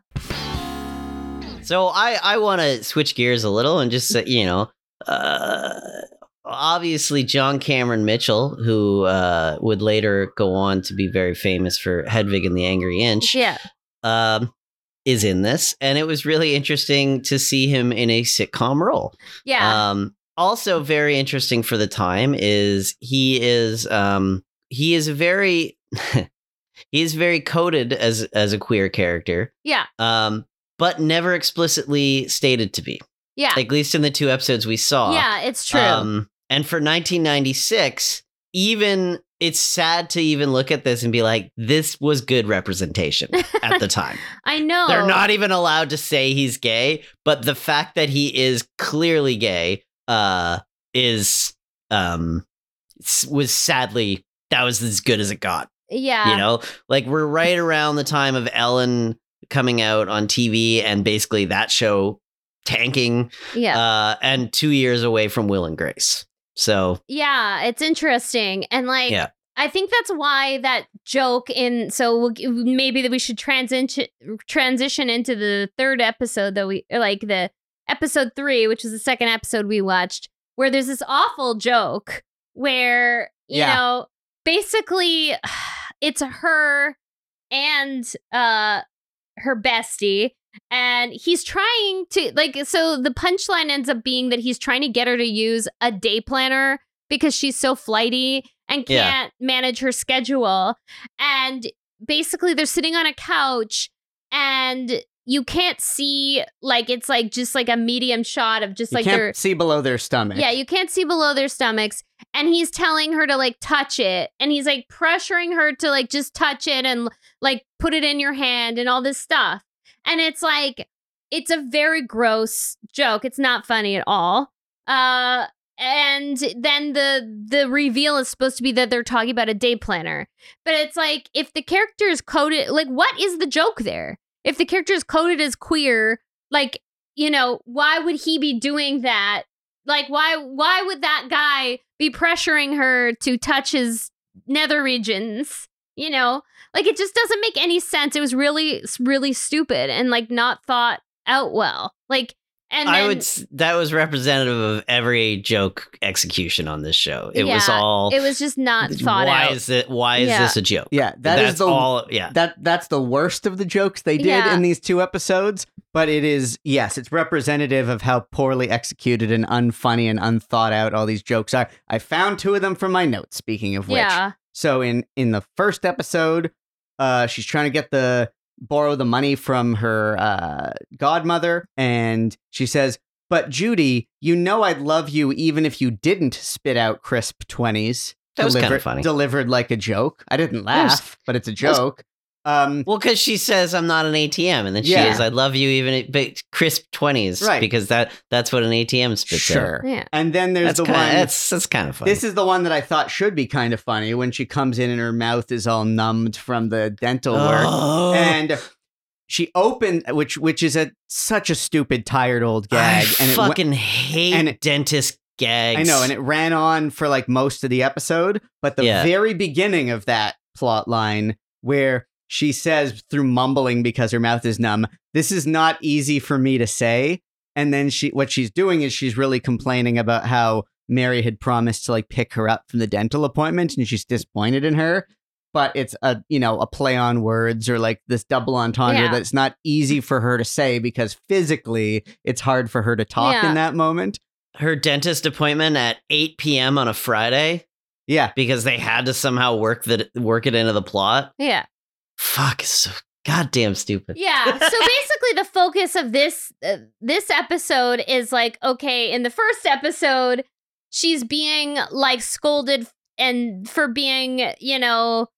So I I want to switch gears a little and just say, you know, uh, obviously John Cameron Mitchell, who uh, would later go on to be very famous for Hedwig and the Angry Inch, Yeah. um, is in this, and it was really interesting to see him in a sitcom role. Yeah. Um, also very interesting for the time is he is um, he is very *laughs* he is very coded as as a queer character yeah. um, but never explicitly stated to be. Yeah. At least in the two episodes we saw. yeah. It's true. Um, and for 1996, even it's sad to even look at this and be like, this was good representation at the *laughs* time. I know. They're not even allowed to say he's gay, but the fact that he is clearly gay uh, is um, was sadly that was as good as it got. Yeah. You know, like we're right around the time of Ellen coming out on TV and basically that show tanking, Yeah. uh, and two years away from Will and Grace. So yeah. It's interesting. And like, Yeah. I think that's why that joke in, so we'll, maybe that we should transition, transition into the third episode that we, like the episode three, which is the second episode we watched, where there's this awful joke where, you Yeah. know, basically *sighs* it's her and uh her bestie and he's trying to like so the punchline ends up being that he's trying to get her to use a day planner because she's so flighty and can't manage her schedule and basically they're sitting on a couch and you can't see like it's like just like a medium shot of just you like can't their see below their stomach yeah, you can't see below their stomachs. And he's telling her to like touch it. And he's like pressuring her to like just touch it and like put it in your hand and all this stuff. And it's like, it's a very gross joke. It's not funny at all. Uh, and then the the reveal is supposed to be that they're talking about a day planner. But it's like if the character is coded like what is the joke there? If the character is coded as queer, like, you know, why would he be doing that like why why would that guy be pressuring her to touch his nether regions? You know? Like it just doesn't make any sense. It was really really stupid and like not thought out well. Like and then, I would that was representative of every joke execution on this show. It was all it was just not thought out. why out. is it why is Yeah. this a joke? yeah that is That's the all yeah. that that's the worst of the jokes they did Yeah. in these two episodes but it is yes it's representative of how poorly executed and unfunny and unthought out all these jokes are i found two of them from my notes speaking of which yeah. So in in the first episode, uh, she's trying to get the borrow the money from her uh, godmother, and she says, "But Judy, you know I'd love you even if you didn't spit out crisp twenties. That was kinda funny. Delivered like a joke. I didn't laugh, but it's a joke. Um, Well, because she says I'm not an ATM, and then she Yeah. is I love you even at but crisp twenties, Right. Because that that's what an ATM spits out. sure. Yeah. And then there's That's the kinda, one. That's that's kind of funny. This is the one that I thought should be kind of funny when she comes in and her mouth is all numbed from the dental work. Oh. and she opened which which is a such a stupid tired old gag I and it fucking hate and it- dentist gags. I know, and it ran on for like most of the episode, but the Yeah. very beginning of that plot line where she says through mumbling because her mouth is numb, this is not easy for me to say. And then she what she's doing is she's really complaining about how Mary had promised to like pick her up from the dental appointment and she's disappointed in her. But it's a you know, a play on words or like this double entendre Yeah. that's not easy for her to say because physically it's hard for her to talk Yeah. in that moment. her dentist appointment at 8 p.m. on a Friday Yeah. because they had to somehow work that work it into the plot. Yeah. Fuck, it's so goddamn stupid. Yeah. So *laughs* basically, the focus of this uh, this episode is like, okay, in the first episode, she's being like scolded and for being, you know,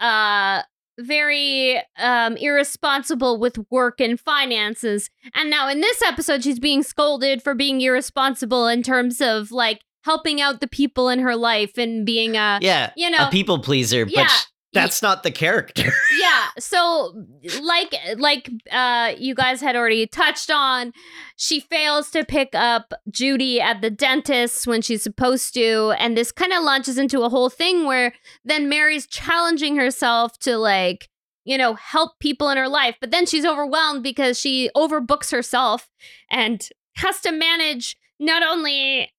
uh very um irresponsible with work and finances. And now in this episode she's being scolded for being irresponsible in terms of like helping out the people in her life and being a Yeah, you know a people pleaser, but yeah, sh- that's not the character. *laughs* yeah so like like uh you guys had already touched on she fails to pick up judy at the dentist when she's supposed to and this kind of launches into a whole thing where then mary's challenging herself to like you know help people in her life but then she's overwhelmed because she overbooks herself and has to manage not only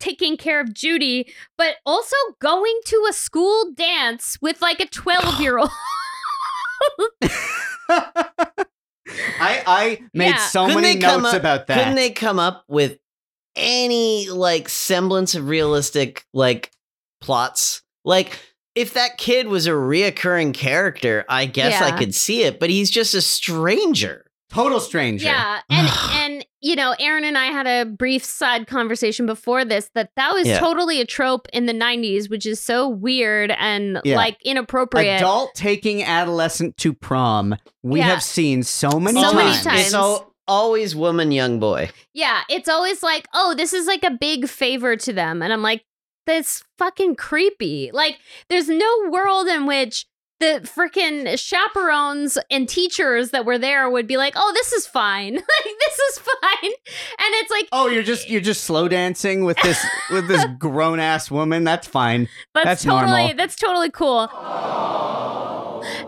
taking care of Judy, but also going to a school dance with like a 12 year old. *laughs* I I made Yeah. so Couldn't many notes up- about that. Couldn't they come up with any like semblance of realistic like plots? Like if that kid was a reoccurring character, I guess I could see it, but he's just a stranger. Total stranger. yeah. And, *sighs* and, you know, Aaron and I had a brief side conversation before this that that was Yeah. totally a trope in the 90s, which is so weird and Yeah. like inappropriate. Adult taking adolescent to prom. We Yeah. have seen so many So times. many times. It's always woman, young boy. Yeah, it's always like, oh, this is like a big favor to them. And I'm like, that's fucking creepy. Like, there's no world in which the freaking chaperones and teachers that were there would be like, oh, this is fine. *laughs* like, this is fine. And it's like, Oh, you're just you're just slow dancing with this *laughs* with this grown ass woman. That's fine. that's, That's totally, normal. that's totally cool.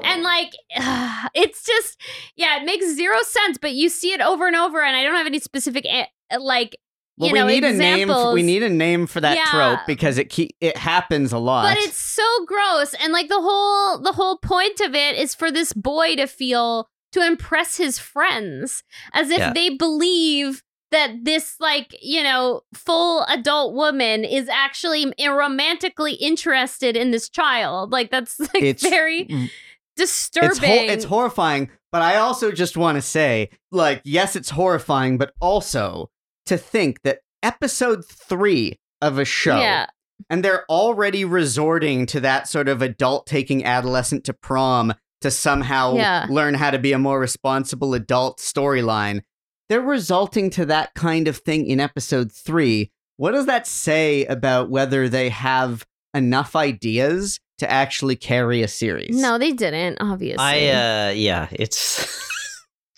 And like, *sighs* it's just, yeah, it makes zero sense, but you see it over and over. And I don't have any specific, a- like, Well, you know, we need examples. a name. We need a name for that Yeah. trope because it ke- it happens a lot. but it's so gross and like the whole the whole point of it is for this boy to feel to impress his friends as if Yeah. they believe that this like you know full adult woman is actually eh, romantically interested in this child like that's *laughs* like It's- very disturbing It's, hor- it's horrifying, but I also just want to say, like, yes, it's horrifying, but also to think that episode three of a show, yeah and they're already resorting to that sort of adult taking adolescent to prom to somehow Yeah. learn how to be a more responsible adult storyline. They're resulting to that kind of thing in episode three. What does that say about whether they have enough ideas to actually carry a series? no they didn't obviously I uh yeah, it's *laughs*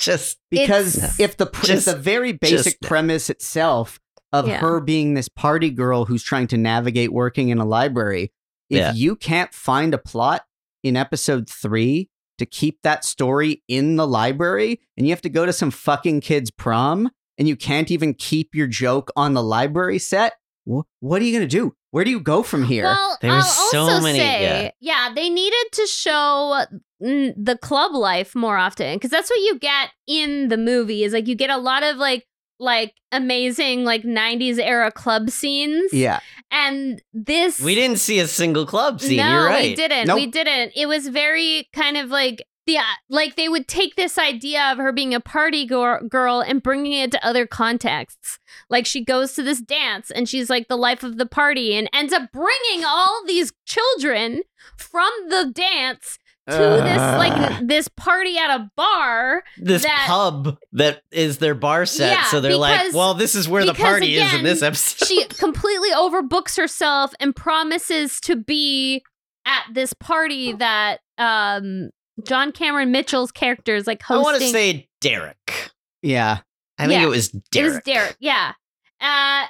just because It's- if the Just- if the very basic just- premise itself of Yeah. her being this party girl who's trying to navigate working in a library, if Yeah. you can't find a plot in episode three to keep that story in the library, and you have to go to some fucking kid's prom, and you can't even keep your joke on the library set, wh- what are you gonna do? Where do you go from here? Well, There's I'll so also many- say, yeah. they needed to show the club life more often because that's what you get in the movie. Is like you get a lot of like like amazing like 90s era club scenes. yeah, And this we didn't see a single club scene. no, You're right. we didn't. Nope. We didn't. It was very kind of like yeah, like they would take this idea of her being a party gor- girl and bringing it to other contexts. Like she goes to this dance and she's like the life of the party and ends up bringing all these children from the dance to this like this party at a bar. This that- pub that is their bar set, Yeah, so they're like, "Well, this is where the because party is in this *laughs* episode." She completely overbooks herself and promises to be at this party that um John Cameron Mitchell's character is like hosting. I want to say Derek. Yeah. I think Yeah. it was Derek. It Derek. was Derek. Yeah. Uh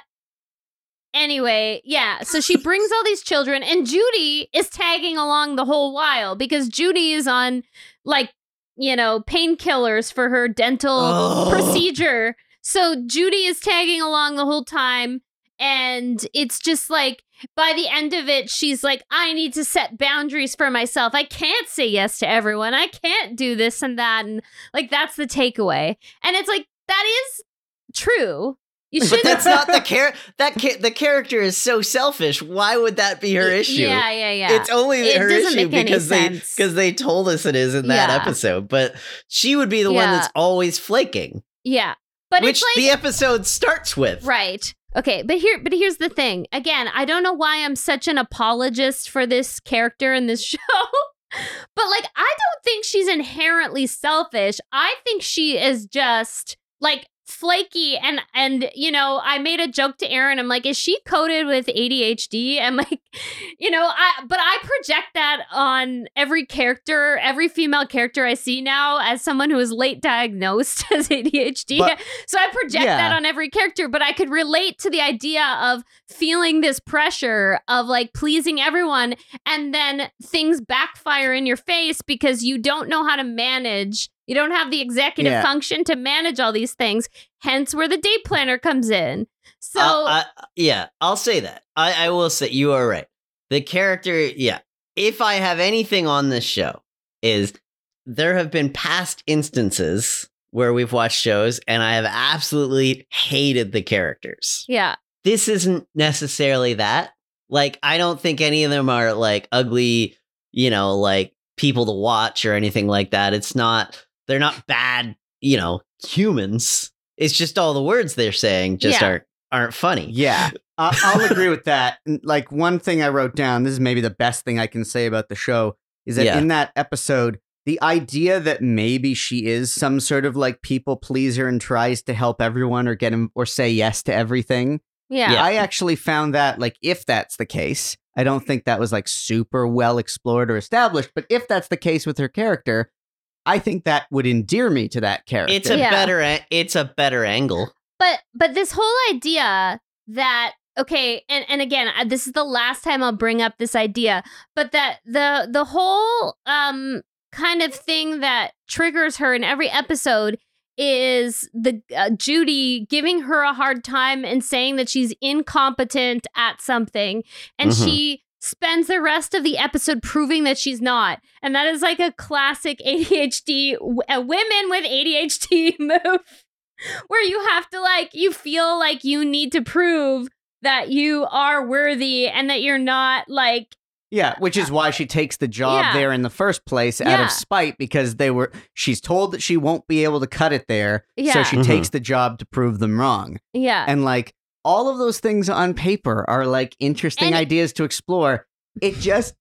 anyway, yeah. So she *laughs* brings all these children and Judy is tagging along the whole while because Judy is on like, you know, painkillers for her dental Oh. procedure. So Judy is tagging along the whole time and it's just like by the end of it she's like I need to set boundaries for myself. I can't say yes to everyone. I can't do this and that and like that's the takeaway. And it's like that is true. You should. But that's not the *laughs* char- that ca- the character is so selfish. Why would that be her issue? Yeah, yeah, yeah. It's only It her issue because they because they told us it is in that Yeah. episode. But she would be the one that's always flaking, yeah. But which it's like the episode starts with. Right. Okay, but here but here's the thing. Again, I don't know why I'm such an apologist for this character in this *laughs* show. but like I don't think she's inherently selfish. I think she is just like flaky and and you know i made a joke to aaron i'm like is she coded with adhd i'm like *laughs* you know i but i project that on every character every female character i see now as someone who is late diagnosed *laughs* as adhd But- so I project Yeah. that on every character, but I could relate to the idea of feeling this pressure of like pleasing everyone and then things backfire in your face because you don't know how to manage. You don't have the executive Yeah. function to manage all these things, hence where the day planner comes in. So Uh, I- yeah, I'll say that. I, I will say you are right. The character, yeah. If I have anything on this show, is there have been past instances where we've watched shows and I have absolutely hated the characters. yeah. This isn't necessarily that. Like, I don't think any of them are like ugly, you know, like people to watch or anything like that. It's not, they're not bad, you know, humans. It's just all the words they're saying just Yeah. aren't aren't funny. Yeah, I- *laughs* I'll agree with that. Like one thing I wrote down. This is maybe the best thing I can say about the show is that Yeah. in that episode, the idea that maybe she is some sort of like people pleaser and tries to help everyone or get him or say yes to everything. Yeah. Yeah. I actually found that like if that's the case, I don't think that was like super well explored or established. But if that's the case with her character, I think that would endear me to that character. It's a Yeah. better it's a better angle. but but this whole idea that okay and and again uh, this is the last time i'll bring up this idea but that the the whole um kind of thing that triggers her in every episode is the uh, judy giving her a hard time and saying that she's incompetent at something and Mhm. she spends the rest of the episode proving that she's not and that is like a classic *laughs* adhd w- uh, women with adhd *laughs* move where you have to like you feel like you need to prove that you are worthy and that you're not like Yeah, which is why she takes the job Yeah. there in the first place out Yeah. of spite because they were she's told that she won't be able to cut it there. So Yeah. she Mhm. takes the job to prove them wrong. yeah And like all of those things on paper are like interesting And- ideas to explore. It just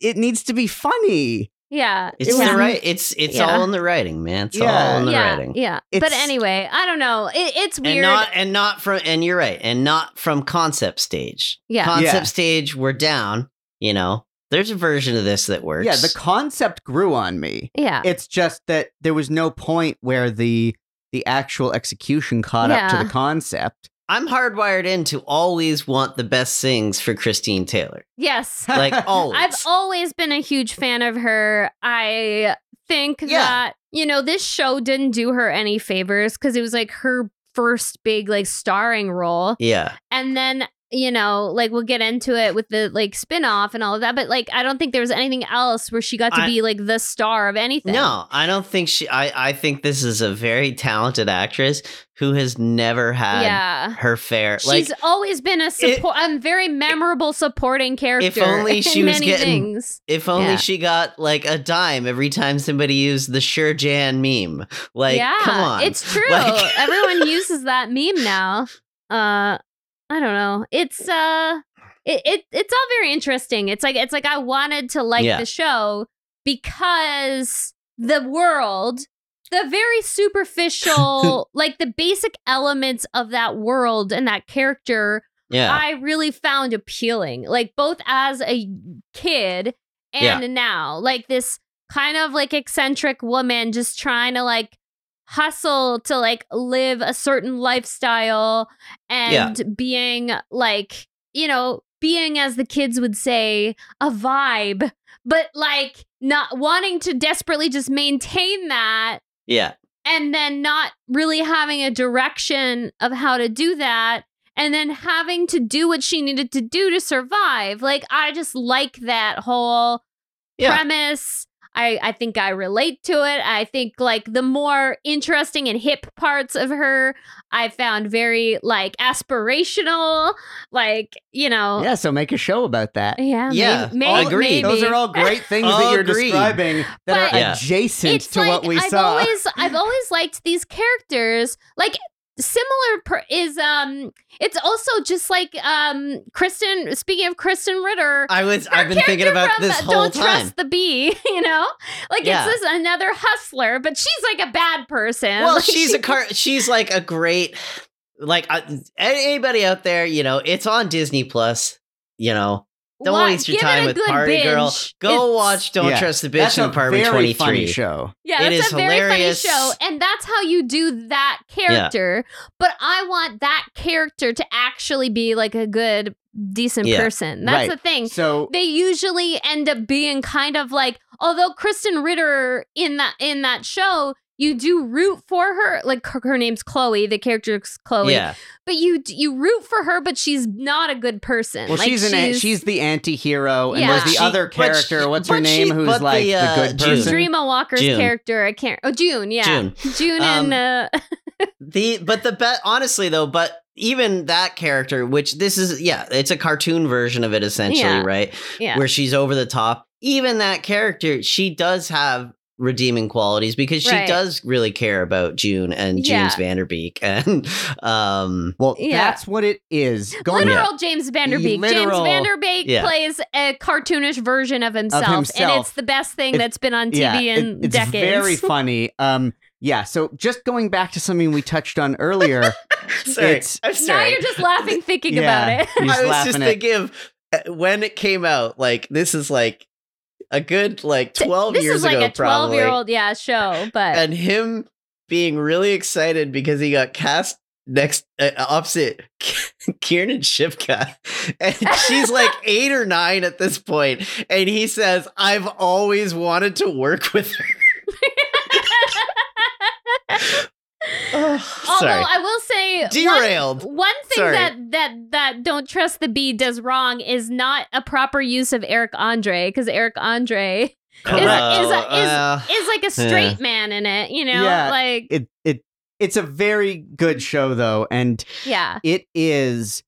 it needs to be funny. yeah It's yeah. the right it's it's Yeah. all in the writing, man. It's Yeah. all in the yeah, writing. yeah. But anyway, I don't know. It, it's weird. And not and not from and you're right. And not from concept stage. yeah. Concept Yeah. stage we're down, you know. There's a version of this that works. Yeah, the concept grew on me. yeah. It's just that there was no point where the the actual execution caught up to the concept. I'm hardwired in to always want the best things for Christine Taylor. yes. Like *laughs* always. I've always been a huge fan of her. I think Yeah. that, you know, this show didn't do her any favors because it was like her first big, like, starring role. yeah. And then, you know, like, we'll get into it with the, like, spin off and all of that. But, like, I don't think there was anything else where she got to I- be, like, the star of anything. No, I don't think she I, I think this is a very talented actress who has never had Yeah. her fair like She's always been a support, a very memorable supporting character. If only *laughs* she was getting- things. If only Yeah. she got like a dime every time somebody used the Sure Jan meme. Like, yeah, come on. it's true. *laughs* Like- Everyone uses that meme now. Uh, I don't know. It's uh, it, it it's all very interesting. It's like it's like I wanted to like Yeah. the show because the world. The very superficial, *laughs* like the basic elements of that world and that character yeah. I really found appealing, like both as a kid and Yeah. now, like this kind of like eccentric woman just trying to like hustle to like live a certain lifestyle and being like, you know, being as the kids would say, a vibe, but like not wanting to desperately just maintain that Yeah. and then not really having a direction of how to do that and then having to do what she needed to do to survive like i just like that whole Yeah. premise I, I think I relate to it. I think like the more interesting and hip parts of her, I found very like aspirational. Like you know, Yeah, so make a show about that. yeah, Yeah, may- all may- agreed. maybe. Those are all *laughs* great things that you're Agreed. describing that But- are Yeah. adjacent it's to like what we I've saw. always I've always liked these characters. Like similar per- is um it's also just like um Krysten speaking of Krysten Ritter I was I've been thinking about this uh, whole Don't time. Trust the Bee, *laughs* you know? Like Yeah. it's this another hustler, but she's like a bad person. Well, Like, she's she- a *laughs* car. She's like a great, like uh, anybody out there. You know, it's on Disney Plus. You know, don't Why- waste your give time with good Party Girl. Go It's- watch Don't Yeah. Trust the Bitch That's in a Apartment very Twenty funny show. Yeah, It that's is a very hilarious. funny show, and that's how you do that character. But I want that character to actually be like a good, decent Yeah. person. That's Right. the thing. So They usually end up being kind of like, although Krysten Ritter in that in that show, you do root for her. Like her, her name's Chloe, the character's Chloe. Yeah, But you you root for her, but she's not a good person. well, Like, she's an a- she's the anti-hero, and Yeah. there's the She- other character. she- what's her name? she- who's like the, the, uh, good June. person? Dreama Walker's June. character. I can't. Oh, June. Yeah, June. June Um, and uh, *laughs* the but the bet honestly though, but even that character, which this is, yeah, it's a cartoon version of it essentially, Yeah. right? yeah. Where she's over the top. Even that character, she does have redeeming qualities because she Right. does really care about June and Yeah. James Van Der Beek *laughs* and um Well, Yeah. that's what it is. Going literal James Van Der Beek. Literal- James Van Der Beek Yeah. plays a cartoonish version of himself, and himself. it's the best thing It- that's been on TV yeah, in it- it's decades. very *laughs* funny. Um, yeah. So just going back to something we touched on earlier, *laughs* sorry, It's- I'm now you're just laughing thinking Yeah. about it. I was just at- thinking of uh, when it came out, like this is like a good like 12 this years is like ago a 12 probably. year old yeah show, but and him being really excited because he got cast next uh, opposite *laughs* Kiernan Shipka and she's like *laughs* 8 or 9 at this point and he says I've always wanted to work with her. *laughs* oh, although sorry. I will say Derailed. One thing Sorry. that that that don't trust the bee does wrong is not a proper use of Eric Andre because Eric Andre is Correct. is, Oh, is, uh, is like a straight man in it. You know, Yeah. like it it it's a very good show though, and yeah, it is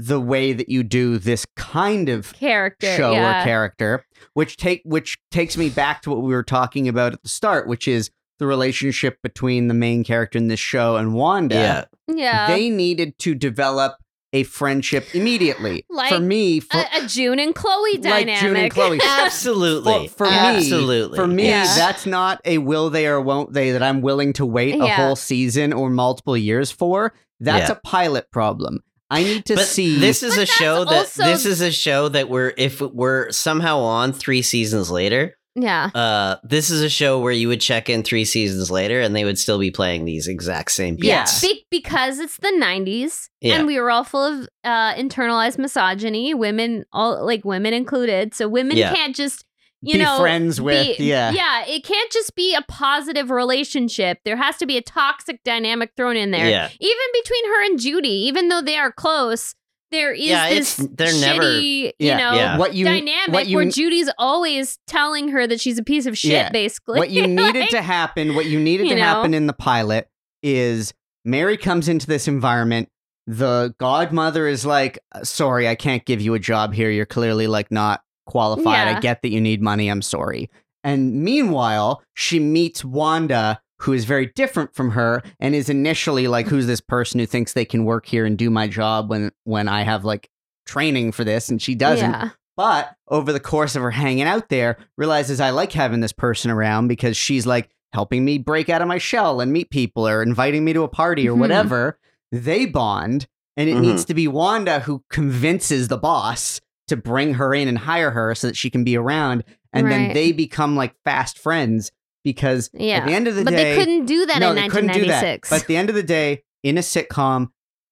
the way that you do this kind of character show yeah. or character, which take which takes me back to what we were talking about at the start, which is the relationship between the main character in this show and Wanda. yeah. Yeah, They needed to develop a friendship immediately. *laughs* Like for me, for, a, a June and Chloe dynamic. like. June and Chloe. *laughs* Absolutely. For, for me, Absolutely. for me, Yeah. that's not a will they or won't they that I'm willing to wait a whole season or multiple years for. That's Yeah. a pilot problem. I need to but see. this is But a show that also- this is a show that we're if we're somehow on 3 seasons later yeah, uh this is a show where you would check in 3 seasons later and they would still be playing these exact same beats. Yeah. Be- because it's the 90s Yeah. and we were all full of uh, internalized misogyny, women, all like women included. So women Yeah. can't just, you Be know, friends with- be- yeah. Yeah. It can't just be a positive relationship. There has to be a toxic dynamic thrown in there. Yeah. Even between her and Judy, even though they are close, there is Yeah, this it's- they're never- shitty, you Yeah. know, Yeah. what you dynamic what you where Judy's always telling her that she's a piece of shit, Yeah. basically. what you *laughs* needed Like, to happen, what you needed you to know? happen in the pilot is Mary comes into this environment. The godmother is like, uh, "Sorry, I can't give you a job here. You're clearly like not qualified. Yeah. I get that you need money. I'm sorry." And meanwhile, she meets Wanda, who is very different from her, and is initially like, "Who's this person who thinks they can work here and do my job when when I have like training for this?" And she doesn't. Yeah. But over the course of her hanging out there, realizes I like having this person around because she's like helping me break out of my shell and meet people or inviting me to a party or Mhm. whatever. They bond, and it Mhm. needs to be Wanda who convinces the boss to bring her in and hire her so that she can be around. and then they become like fast friends because Yeah. at the end of the day, but day, they couldn't do that no, in they couldn't do that. 1996. But at the end of the day, in a sitcom,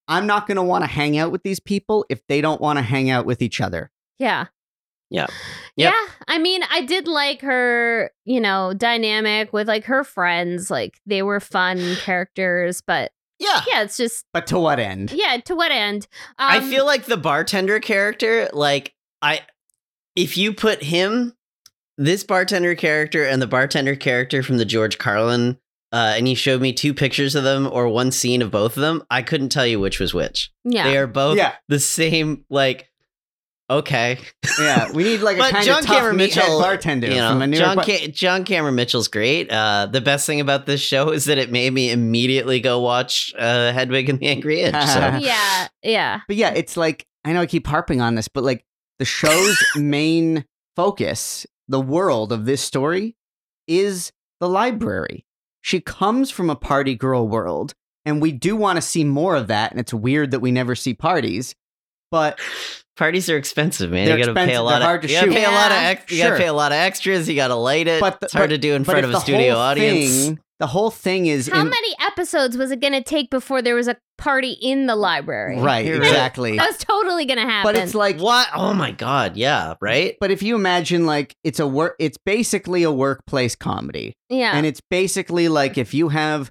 I'm not going to want to hang out with these people if they don't want to hang out with each other. yeah. Yeah. Yep. Yeah. I mean, I did like her, you know, dynamic with like her friends. Like they were fun *sighs* characters, but Yeah. yeah, it's just, But to what end? yeah, to what end? I Um, feel like the bartender character, like I, if you put him, this bartender character, and the bartender character from the George Carlin, uh, and you showed me two pictures of them or one scene of both of them, I couldn't tell you which was which. yeah. They are both Yeah. the same. Like, okay, Yeah, we need like a *laughs* But kind John of tough Cameron Mitchell, bartender you know, from a New John York. Ca- John Cameron Mitchell's great. Uh, the best thing about this show is that it made me immediately go watch uh, Hedwig and the Angry Inch. So *laughs* yeah. Yeah. but yeah, it's like I know I keep harping on this, but like the show's *laughs* main focus, the world of this story, is the library. She comes from a party girl world, and we do want to see more of that. And it's weird that we never see parties, but Parties are expensive, man. They're you gotta pay a lot of hard to you gotta pay a lot of Yeah. ex- you Sure. gotta pay a lot of extras. You gotta light it. But the- it's hard but- to do in front of a studio audience. thing- the whole thing is How in, many episodes was it going to take before there was a party in the library? right, exactly. That was totally going to happen. But it's like what? Oh my god! Yeah, right. But if you imagine like it's a work, it's basically a workplace comedy, yeah. and it's basically like if you have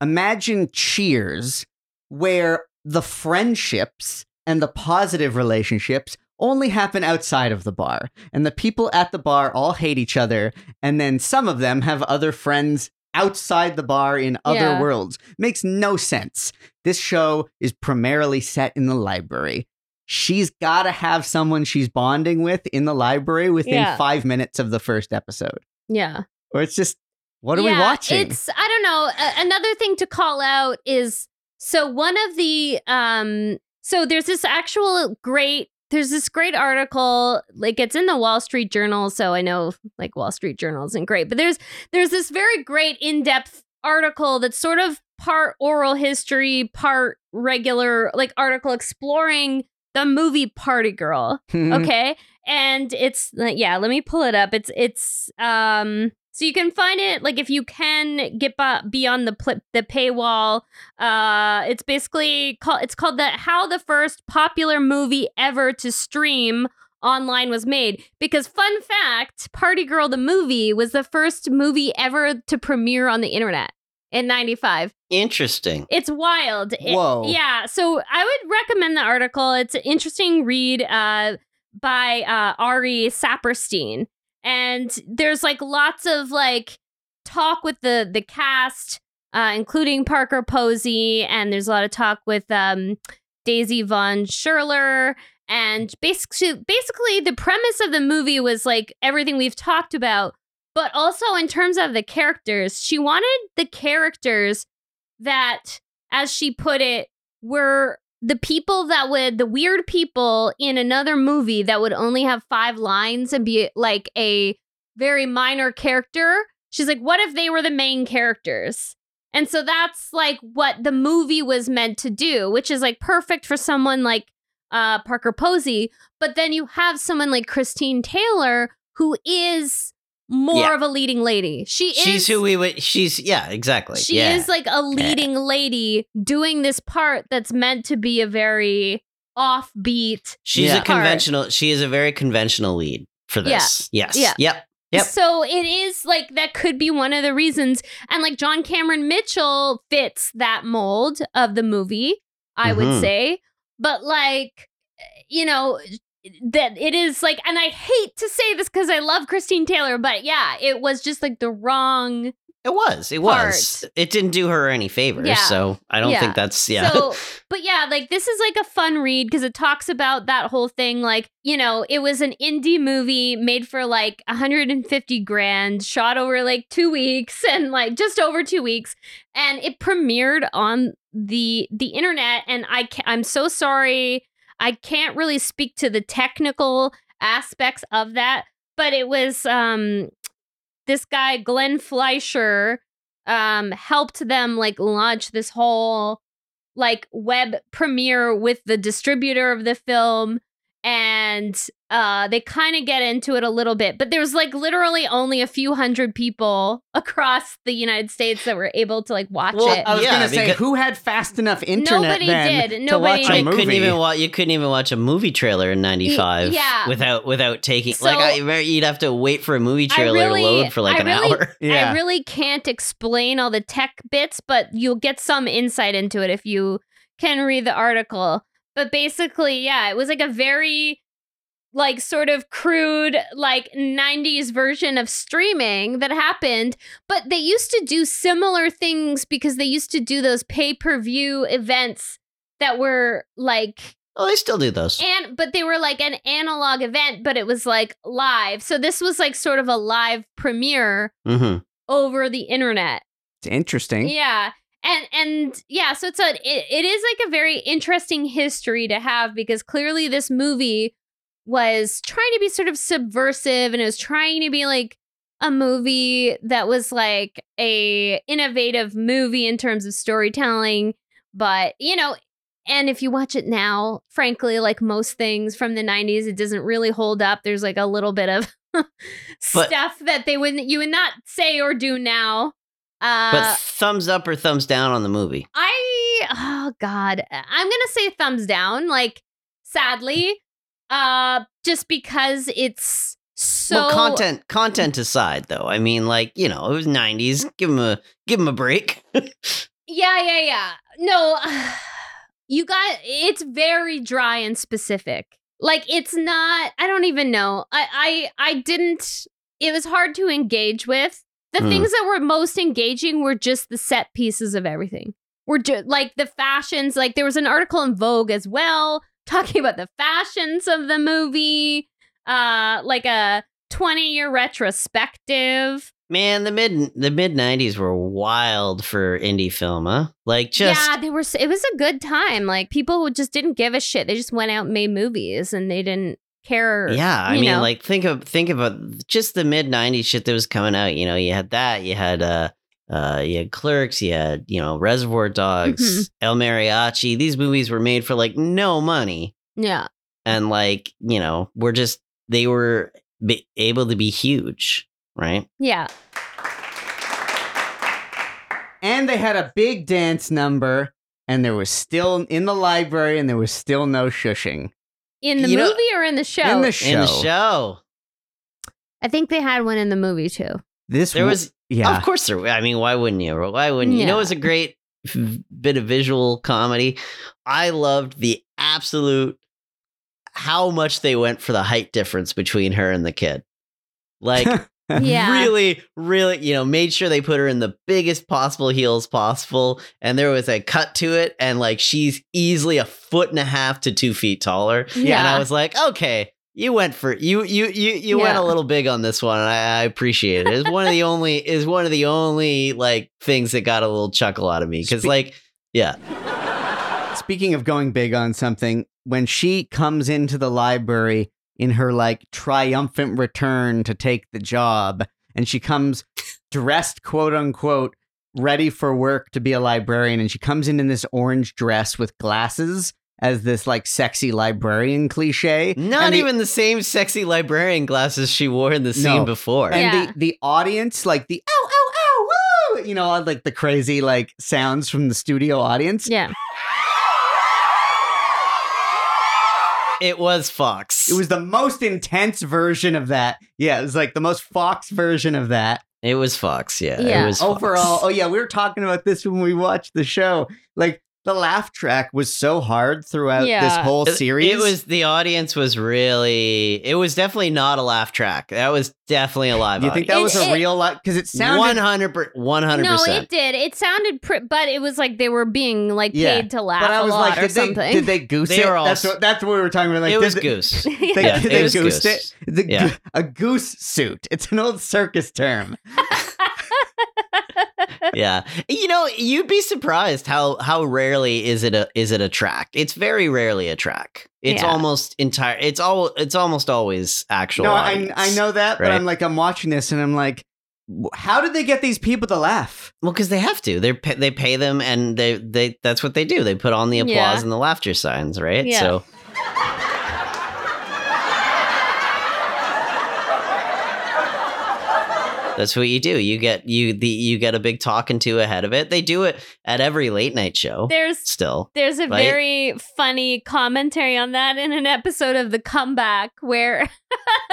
imagine Cheers, where the friendships and the positive relationships only happen outside of the bar, and the people at the bar all hate each other, and then some of them have other friends outside the bar in other Yeah. worlds. Makes no sense. This show is primarily set in the library. She's got to have someone she's bonding with in the library within Yeah. five minutes of the first episode. yeah. Or it's just, what are we watching? It's I don't know. A- another thing to call out is so one of the um so there's this actual great there's this great article like it's in the Wall Street Journal so I know like Wall Street Journal isn't great but there's there's this very great in-depth article that's sort of part oral history part regular like article exploring the movie Party Girl *laughs* okay? And it's yeah let me pull it up. It's it's um so you can find it like if you can get b- beyond the pl- the paywall uh it's basically called it's called the how the first popular movie ever to stream online was made because fun fact party girl the movie was the first movie ever to premiere on the internet in 95 Interesting. it's wild. It- Whoa. yeah. So I would recommend the article. It's an interesting read uh, by uh, Ari Saperstein. And there's like lots of like talk with the the cast, uh, including Parker Posey, and there's a lot of talk with um, Daisy Von Scherler. And basically, basically, the premise of the movie was like everything we've talked about, but also in terms of the characters, she wanted the characters that, as she put it, were the people that would, the weird people in another movie that would only have five lines and be like a very minor character. She's like, what if they were the main characters? And so that's like what the movie was meant to do, which is like perfect for someone like uh, Parker Posey. But then you have someone like Christine Taylor, who is more Yeah. of a leading lady. She is She's who we would. She's yeah, exactly. she yeah. is like a leading lady doing this part that's meant to be a very offbeat. She's Yeah. a conventional. She is a very conventional lead for Yeah. this. Yes. Yeah. Yep. Yep. So it is like that could be one of the reasons. And like John Cameron Mitchell fits that mold of the movie, I would Mhm. say. But like, you know, that it is like, and I hate to say this because I love Christine Taylor, but yeah, it was just like the wrong. It was. It was. It didn't do her any favors. Yeah. So I don't Yeah. think that's yeah. So, *laughs* but yeah, like this is like a fun read because it talks about that whole thing. Like, you know, it was an indie movie made for like 150 grand, shot over like two weeks *laughs* and like just over two weeks, and it premiered on the the internet. And I ca- I'm so sorry, I can't really speak to the technical aspects of that, but it was um this guy Glenn Fleischer um helped them like launch this whole like web premiere with the distributor of the film and uh, they kind of get into it a little bit. But there's like literally only a few hundred people across the United States that were able to like watch Well, it. I was Yeah, gonna say, who had fast enough internet Nobody then did. to Nobody watch did. I movie? couldn't even watch. You couldn't even watch a movie trailer in '95 yeah. without without taking So- like I, you'd have to wait for a movie trailer really- to load for like I an really- hour. *laughs* yeah. I really can't explain all the tech bits, but you'll get some insight into it if you can read the article. But basically, yeah, it was like a very like sort of crude like 90s version of streaming that happened but they used to do similar things because they used to do those pay-per-view events that were like Oh, they still do those. and but they were like an analog event but it was like live so this was like sort of a live premiere hmm over the internet It's interesting. yeah and and yeah so it's a it, it is like a very interesting history to have because clearly this movie was trying to be sort of subversive and it was trying to be like a movie that was like a innovative movie in terms of storytelling. But you know and if you watch it now frankly like most things from the 90s it doesn't really hold up. There's like a little bit of *laughs* stuff that they wouldn't you would not say or do now uh But thumbs up or thumbs down on the movie. I oh god, I'm gonna say thumbs down. Like sadly, uh, just because it's so well, content content aside, though, I mean, like you know, it was '90s. Give him a give him a break. *laughs* Yeah, yeah, yeah. No, *sighs* you got it's very dry and specific. Like it's not. I don't even know. I I I didn't. It was hard to engage with. The Hmm. things that were most engaging were just the set pieces of everything. Were just like the fashions. Like there was an article in Vogue as well *laughs* talking about the fashions of the movie. Uh, like a 20 year retrospective. Man, the mid the mid '90s were wild for indie film, huh? Like just yeah, they were. It was a good time. Like people just didn't give a shit. They just went out and made movies, and they didn't care. Yeah, I mean, know. like think of think about just the mid '90s shit that was coming out. You know, you had that, you had uh, uh, you had Clerks, you had you know Reservoir Dogs, Mhm. El Mariachi. These movies were made for like no money, yeah, and like you know, were just they were be- able to be huge, right? yeah, And they had a big dance number, and there was still in the library, and there was still no shushing. In the You know- movie or in the show. In the show. In the show, I think they had one in the movie too. This there w- was yeah. Of course, there. I mean, why wouldn't you? Why wouldn't you? You know, it was a great bit of visual comedy. I loved the absolute how much they went for the height difference between her and the kid. Like, *laughs* *laughs* Yeah. really, really, you know, made sure they put her in the biggest possible heels possible. And there was a cut to it, and like she's easily a foot and a half to two feet taller. Yeah. And I was like, okay, you went for you you you you went a little big on this one, and I, I appreciate it. It's one of the only is one of the only like things that got a little chuckle out of me because Spe- like yeah Speaking of going big on something, when she comes into the library in her like triumphant return to take the job, and she comes dressed, quote unquote, ready for work to be a librarian, and she comes in in this orange dress with glasses as this like sexy librarian cliche. not And the- even the same sexy librarian glasses she wore in the scene No. before. and Yeah. the the audience like the ow ow ow woo you know like the crazy like sounds from the studio audience Yeah, it was Fox. it was the most intense version of that yeah it was like the most fox version of that it was Fox. Yeah, Yeah. it was Fox. overall oh yeah we were talking about this when we watched the show like the laugh track was so hard throughout this whole series It was the audience was really. It was definitely not a laugh track. That was definitely a live. do you think that It- was a it- real laugh? because it sounded One hundred, one hundred no, it did. It sounded, pr- but it was like they were being like Yeah, paid to laugh but I was a lot like or did they, something. did they goose They it were all that's what that's what we were talking about like It was they- Goose. *laughs* They, Yeah, they it was goose. it. The, Yeah. a goose suit. It's an old circus term. Yeah, you know, you'd be surprised how how rarely is it a is it a track. It's very rarely a track. It's Yeah. almost entire. It's all. It's almost always actual. no, I, audience. I know that, but? I'm like, I'm watching this and I'm like, how did they get these people to laugh? Well, because they have to. They they pay them, and they they that's what they do. They put on the applause Yeah. and the laughter signs, right? Yeah. So That's what you do. You get you the you get a big talking to ahead of it. They do it at every late night show. There's Still, There's a right? very funny commentary on that in an episode of The Comeback where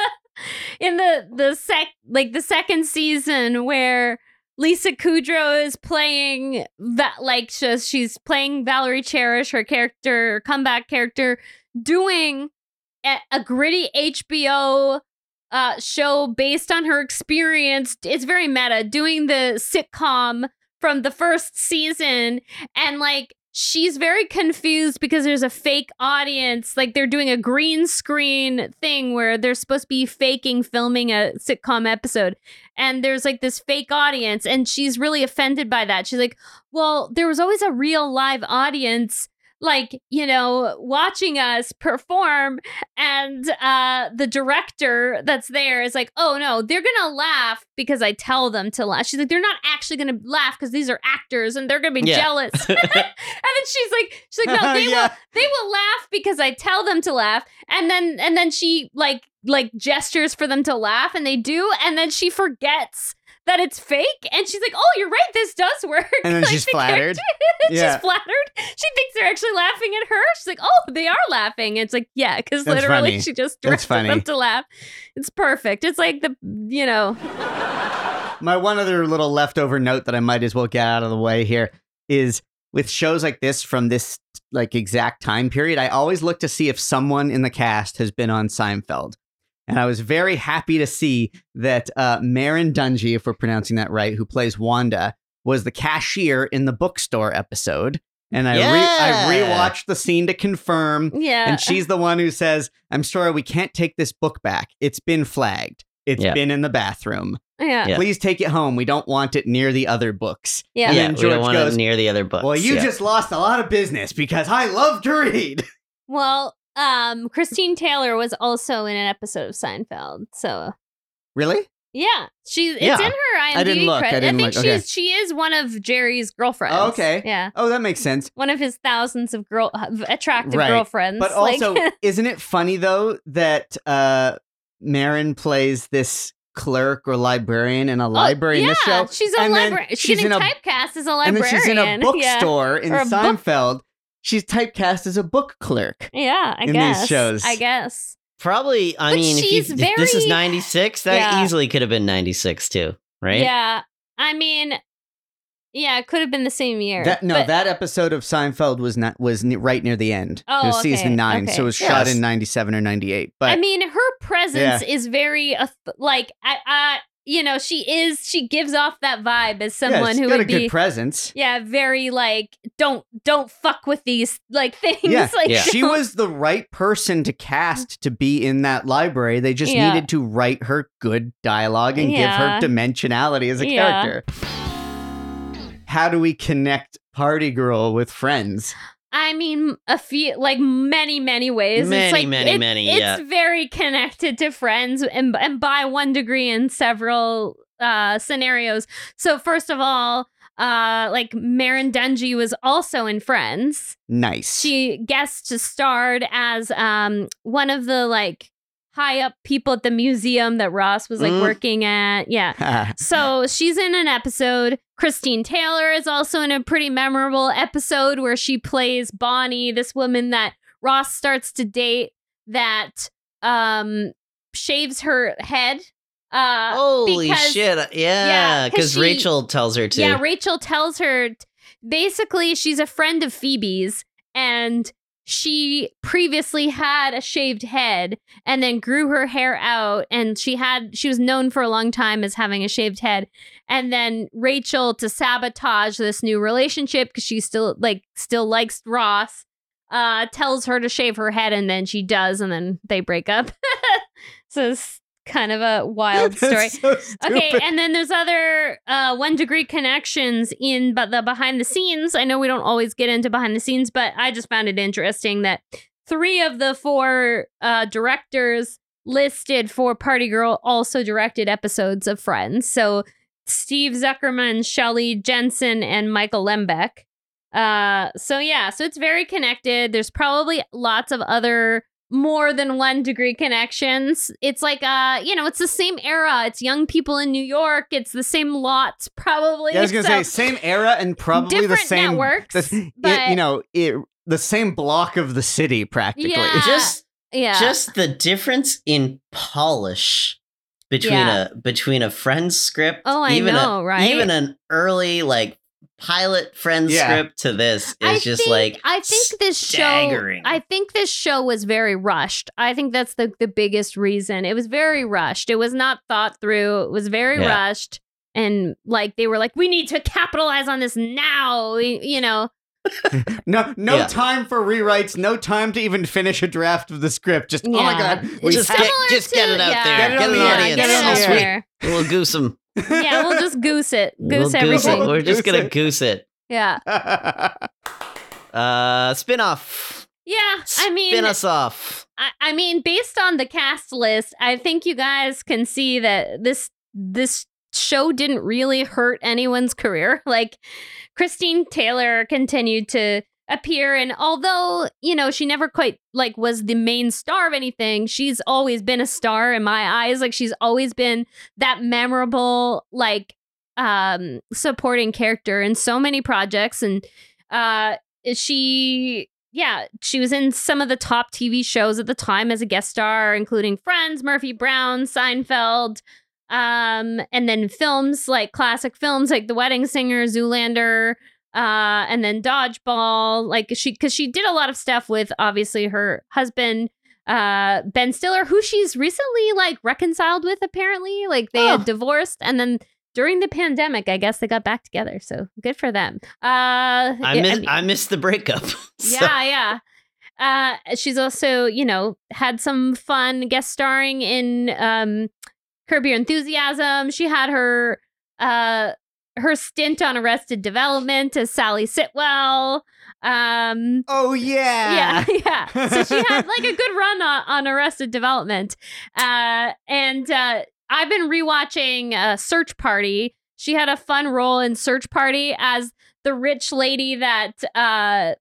*laughs* in the the sec like the second season where Lisa Kudrow is playing that like just she's playing Valerie Cherish, her character, her comeback character, doing a, a gritty HBO uh, show based on her experience. It's very meta, doing the sitcom from the first season, and like she's very confused because there's a fake audience. Like they're doing a green screen thing where they're supposed to be faking filming a sitcom episode. And there's like this fake audience, and she's really offended by that. She's like, Well, there was always a real live audience. Like, you know, watching us perform, and uh, the director that's there is like, oh no, they're gonna laugh because I tell them to laugh. She's like, they're not actually gonna laugh because these are actors and they're gonna be Yeah. jealous. *laughs* and then she's like, she's like, no, *laughs* they Yeah. will, they will laugh because I tell them to laugh. And then, and then she like, like gestures for them to laugh, and they do, and then she forgets that it's fake, and she's like, oh, you're right, this does work. And then *laughs* Like, she's the flattered. *laughs* Yeah. she's flattered. She thinks they're actually laughing at her. She's like, oh, they are laughing. it's like, yeah, because literally funny. she just directed them to laugh. It's perfect. It's like the, you know, My one other little leftover note that I might as well get out of the way here is with shows like this from this like exact time period, I always look to see if someone in the cast has been on Seinfeld. And I was very happy to see that uh, Merrin Dungey, if we're pronouncing that right, who plays Wanda, was the cashier in the bookstore episode. And I, re- I rewatched the scene to confirm. yeah. And she's the one who says, I'm sorry, we can't take this book back. It's been flagged. It's Yeah. been in the bathroom. yeah. Yeah. Please take it home. We don't want it near the other books. Yeah. And yeah, then we George don't want goes, it near the other books. Well, you yeah. just lost a lot of business because I love to read. *laughs* Well, um, Christine Taylor was also in an episode of Seinfeld. So really? yeah, she's it's Yeah. in her IMDb didn't look. I credit. didn't think look. she's she is one of Jerry's girlfriends. Oh, okay. Yeah. Oh, that makes sense. One of his thousands of girl attractive Right. girlfriends. But Like- also, *laughs* isn't it funny though that uh Merrin plays this clerk or librarian in a library oh, in yeah, this show? She's a And then librarian. She's, she's getting in a- typecast as a librarian. and then she's in a Yeah. bookstore in Or a book- Seinfeld. She's typecast as a book clerk. Yeah, I in these guess. shows. I guess. Probably, I But mean, if, you, she's if this is 96, that Yeah. easily could have been 96 too, right? Yeah. I mean, yeah, it could have been the same year. That no, but- that episode of Seinfeld was not was ne- right near the end. Oh, it was okay, season nine, okay. so it was shot Yes. in ninety seven or ninety eight. But I mean, her presence is very auth- like I, I, you know, she is. She gives off that vibe as yeah, someone she's who got would a good be, presence. yeah, very like don't don't fuck with these like *laughs* things. Yeah, like yeah. She was the right person to cast to be in that library. They just Yeah. needed to write her good dialogue and Yeah. give her dimensionality as a Yeah. character. How do we connect Party Girl with Friends? I mean, a few, like many, many ways. Many, it's like, many, it- many, It's yeah. very connected to Friends, and and by one degree in several uh, scenarios. So first of all, uh, like Merrin Dungey was also in Friends. Nice. She guest starred as um one of the like high up people at the museum that Ross was like Mm. working at. Yeah. *laughs* So she's in an episode. Christine Taylor is also in a pretty memorable episode where she plays Bonnie, this woman that Ross starts to date that um shaves her head. Uh Holy because- shit. yeah, Yeah, 'cause because she- Rachel tells her to. Yeah, Rachel tells her t- basically she's a friend of Phoebe's and she previously had a shaved head and then grew her hair out and she had she was known for a long time as having a shaved head and then Rachel to sabotage this new relationship because she still like still likes Ross uh tells her to shave her head and then she does and then they break up. *laughs* so kind of a *laughs* wild story. So. Okay, and then there's other uh, one degree connections in but the behind the scenes. I know we don't always get into behind the scenes, but I just found it interesting that three of the four uh, directors listed for Party Girl also directed episodes of Friends. So Steve Zuckerman, Shelley Jensen, and Michael Lembeck. Uh, so yeah, so it's very connected. There's probably lots of other more than one degree connections. It's like uh, you know, it's the same era. It's young people in New York. It's the same lots, probably. Yeah, I was gonna So- say same era and probably the same networks, the- it- you know, it, the same block of the city practically. Yeah. just yeah, just the difference in polish between Yeah. a between a friend's script Oh, I even know, a, right? even an early like pilot friend Yeah. script to this is I just think, like I think this show. I think this show was very rushed. I think that's the the biggest reason. It was very rushed. It was not thought through. It was very Yeah. rushed and like they were like we need to capitalize on this now, you know. *laughs* No, no Yeah. time for rewrites. No time to even finish a draft of the script. Just oh my god, we Just get- Similar just get it out yeah, there. Get it on the audience. Get it Get out it Sweet. there. We'll goose them. Yeah, we'll just goose it. Goose *laughs* we'll goose everything. it. We're just gonna it. goose it. Yeah. *laughs* Uh, spin off. Yeah. I mean spin us off. I, I mean, based on the cast list, I think you guys can see that this this show didn't really hurt anyone's career. *laughs* Like Christine Taylor continued to appear and although, you know, she never quite like was the main star of anything, she's always been a star in my eyes. Like she's always been that memorable like um supporting character in so many projects and uh she yeah, she was in some of the top TV shows at the time as a guest star, including Friends, Murphy Brown, Seinfeld, um, and then films like classic films like The Wedding Singer, Zoolander, uh, and then Dodgeball. Like she, because she did a lot of stuff with obviously her husband, uh, Ben Stiller, who she's recently like reconciled with. Apparently, like they Oh. had divorced, and then. During the pandemic, I guess they got back together, so good for them. Uh, I miss mean- I missed the breakup. *laughs* So- yeah, yeah. Uh, she's also, you know, had some fun guest starring in um, Curb Your Enthusiasm. She had her uh, her stint on Arrested Development as Sally Sitwell. Um, oh yeah, yeah, *laughs* yeah. So she had like a *laughs* good run on, on Arrested Development. Uh, and uh, I've been rewatching uh, Search Party. She had a fun role in Search Party as the rich lady that uh,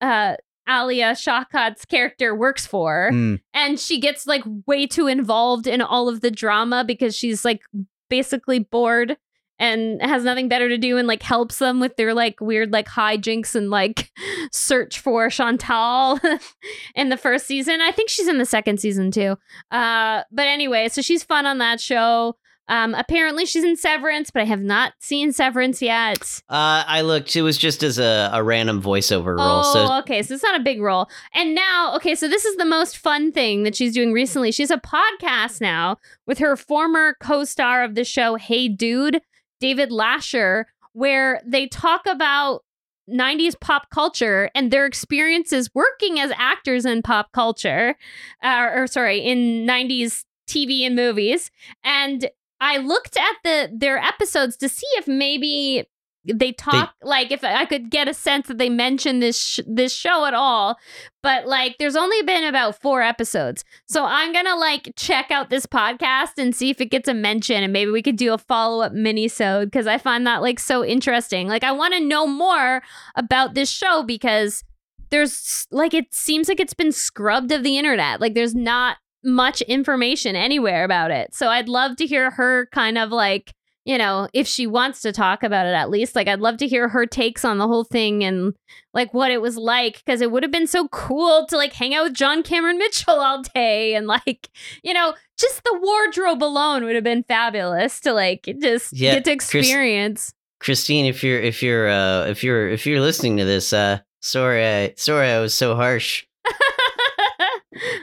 uh, Alia Shawkat's character works for. Mm. And she gets like way too involved in all of the drama because she's like basically bored and has nothing better to do and like helps them with their like weird like hijinks and like *laughs* search for Chantal *laughs* in the first season. I think she's in the second season too. Uh but anyway, so she's fun on that show. Um apparently she's in Severance, but I have not seen Severance yet. Uh, I looked. It was just as a, a random voiceover role. Oh, So okay. So it's not a big role. And now, okay, so this is the most fun thing that she's doing recently. She's a podcast now with her former co star of the show, Hey Dude, David Lascher, where they talk about 90s pop culture and their experiences working as actors in pop culture, uh, or sorry, in 90s TV and movies. And I looked at the their episodes to see if maybe they talk like if I could get a sense that they mention this sh- this show at all, but like there's only been about four episodes, so I'm gonna like check out this podcast and see if it gets a mention, and maybe we could do a follow up minisode because I find that like so interesting. Like I want to know more about this show because there's like it seems like it's been scrubbed of the internet. Like there's not much information anywhere about it, so I'd love to hear her kind of like you know, if she wants to talk about it at least, like I'd love to hear her takes on the whole thing and like what it was like because it would have been so cool to like hang out with John Cameron *laughs* Mitchell all day and like, you know, just the wardrobe alone would have been fabulous to like just Yeah, get to Chris- experience. Christine, if you're if you're uh, if you're if you're listening to this, uh, sorry, I, sorry, I was so harsh. *laughs*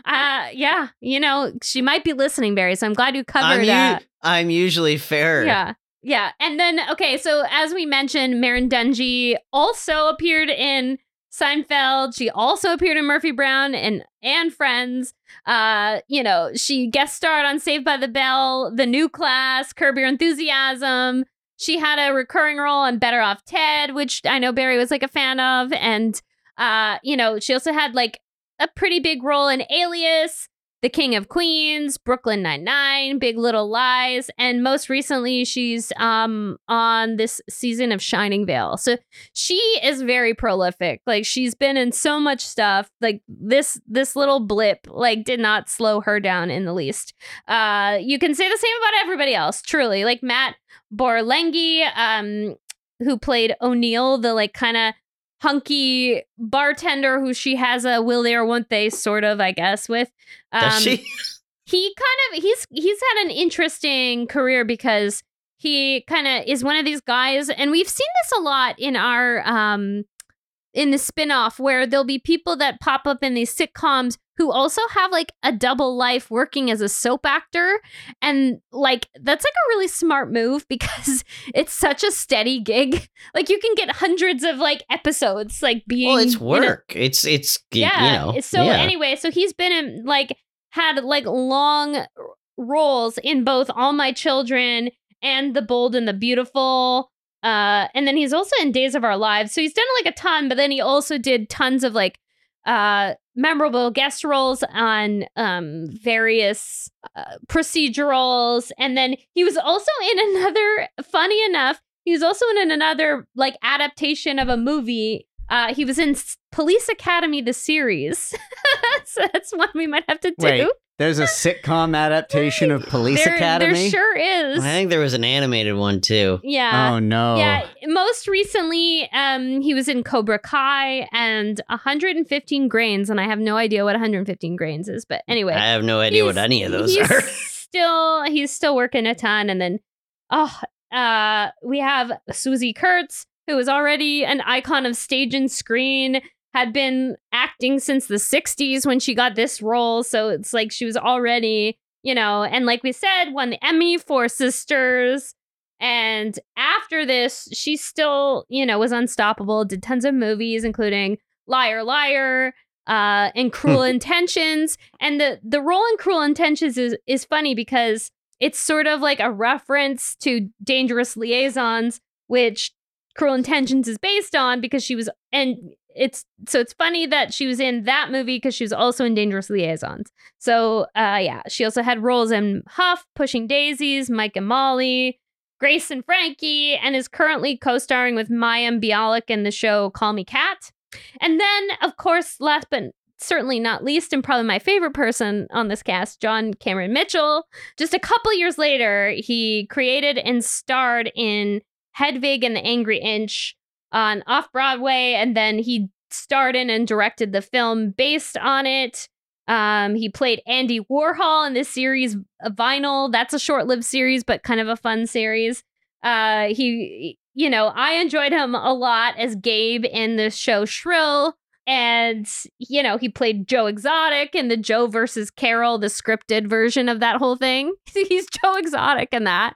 uh yeah, you know, she might be listening, Barry, so I'm glad you covered I'm, u- that. I'm usually fair. Yeah. Yeah. And then, okay, so as we mentioned, Merrin Dungey also appeared in Seinfeld. She also appeared in Murphy Brown and and Friends. Uh, you know, she guest starred on Saved by the Bell, The New Class, Curb Your Enthusiasm. She had a recurring role on Better Off Ted, which I know Barry was like a fan of. And uh, you know, she also had like a pretty big role in Alias, The King of Queens, Brooklyn Nine-Nine, Big Little Lies, and most recently she's um on this season of Shining Vale. So she is very prolific. Like she's been in so much stuff. Like this this little blip like did not slow her down in the least. Uh you can say the same about everybody else, truly. Like Matt Borlenghi, um who played O'Neill, the like kind of hunky bartender who she has a will they or won't they sort of, I guess, with. Um, Does she? he kind of he's he's had an interesting career because he kind of is one of these guys and we've seen this a lot in our um in the spin-off where there'll be people that pop up in these sitcoms who also have like a double life working as a soap actor and like that's like a really smart move *laughs* because it's such a steady gig like you can get hundreds of like episodes like being Well, it's work. it's it's yeah. You know. so yeah. anyway, so he's been in like had like long roles in both All My Children and The Bold and the Beautiful. Uh, and then he's also in Days of Our Lives. So he's done like a ton, but then he also did tons of like uh memorable guest roles on um various uh, procedurals and then he was also in another funny enough he was also in another like adaptation of a movie. Uh he was in police academy the series. *laughs* So that's one we might have to do. Wait, there's a sitcom adaptation of Police there, Academy. there sure is I think there was an animated one too. yeah oh no. Yeah, most recently, um, he was in Cobra Kai and 115 grains, and I have no idea what 115 grains is, but anyway, I have no idea what any of those he's are. *laughs* Still, he's still working a ton, and then, oh, uh, we have Swoosie Kurtz, who is already an icon of stage and screen. Had been acting since the 60s when she got this role, so it's like she was already, you know, and like we said, won the Emmy for Sisters. And after this, she still, you know, was unstoppable, did tons of movies, including Liar Liar, uh, and Cruel *laughs* Intentions. And the the role in Cruel Intentions is is funny because it's sort of like a reference to Dangerous Liaisons, which Cruel Intentions is based on because she was and it's so it's funny that she was in that movie because she was also in Dangerous Liaisons. So uh yeah, she also had roles in Huff, Pushing Daisies, Mike and Molly, Grace and Frankie, and is currently co-starring with Mayim Bialik in the show Call Me Cat. And then, of course, last but certainly not least, and probably my favorite person on this cast, John Cameron Mitchell. Just a couple years later, he created and starred in Hedwig and the Angry Inch on off Broadway, and then he starred in and directed the film based on it. Um, he played Andy Warhol in this series, Vinyl. That's a short-lived series, but kind of a fun series. Uh, he, you know, I enjoyed him a lot as Gabe in the show Shrill. And, you know, he played Joe Exotic in the Joe versus Carol, the scripted version of that whole thing. *laughs* He's Joe Exotic in that.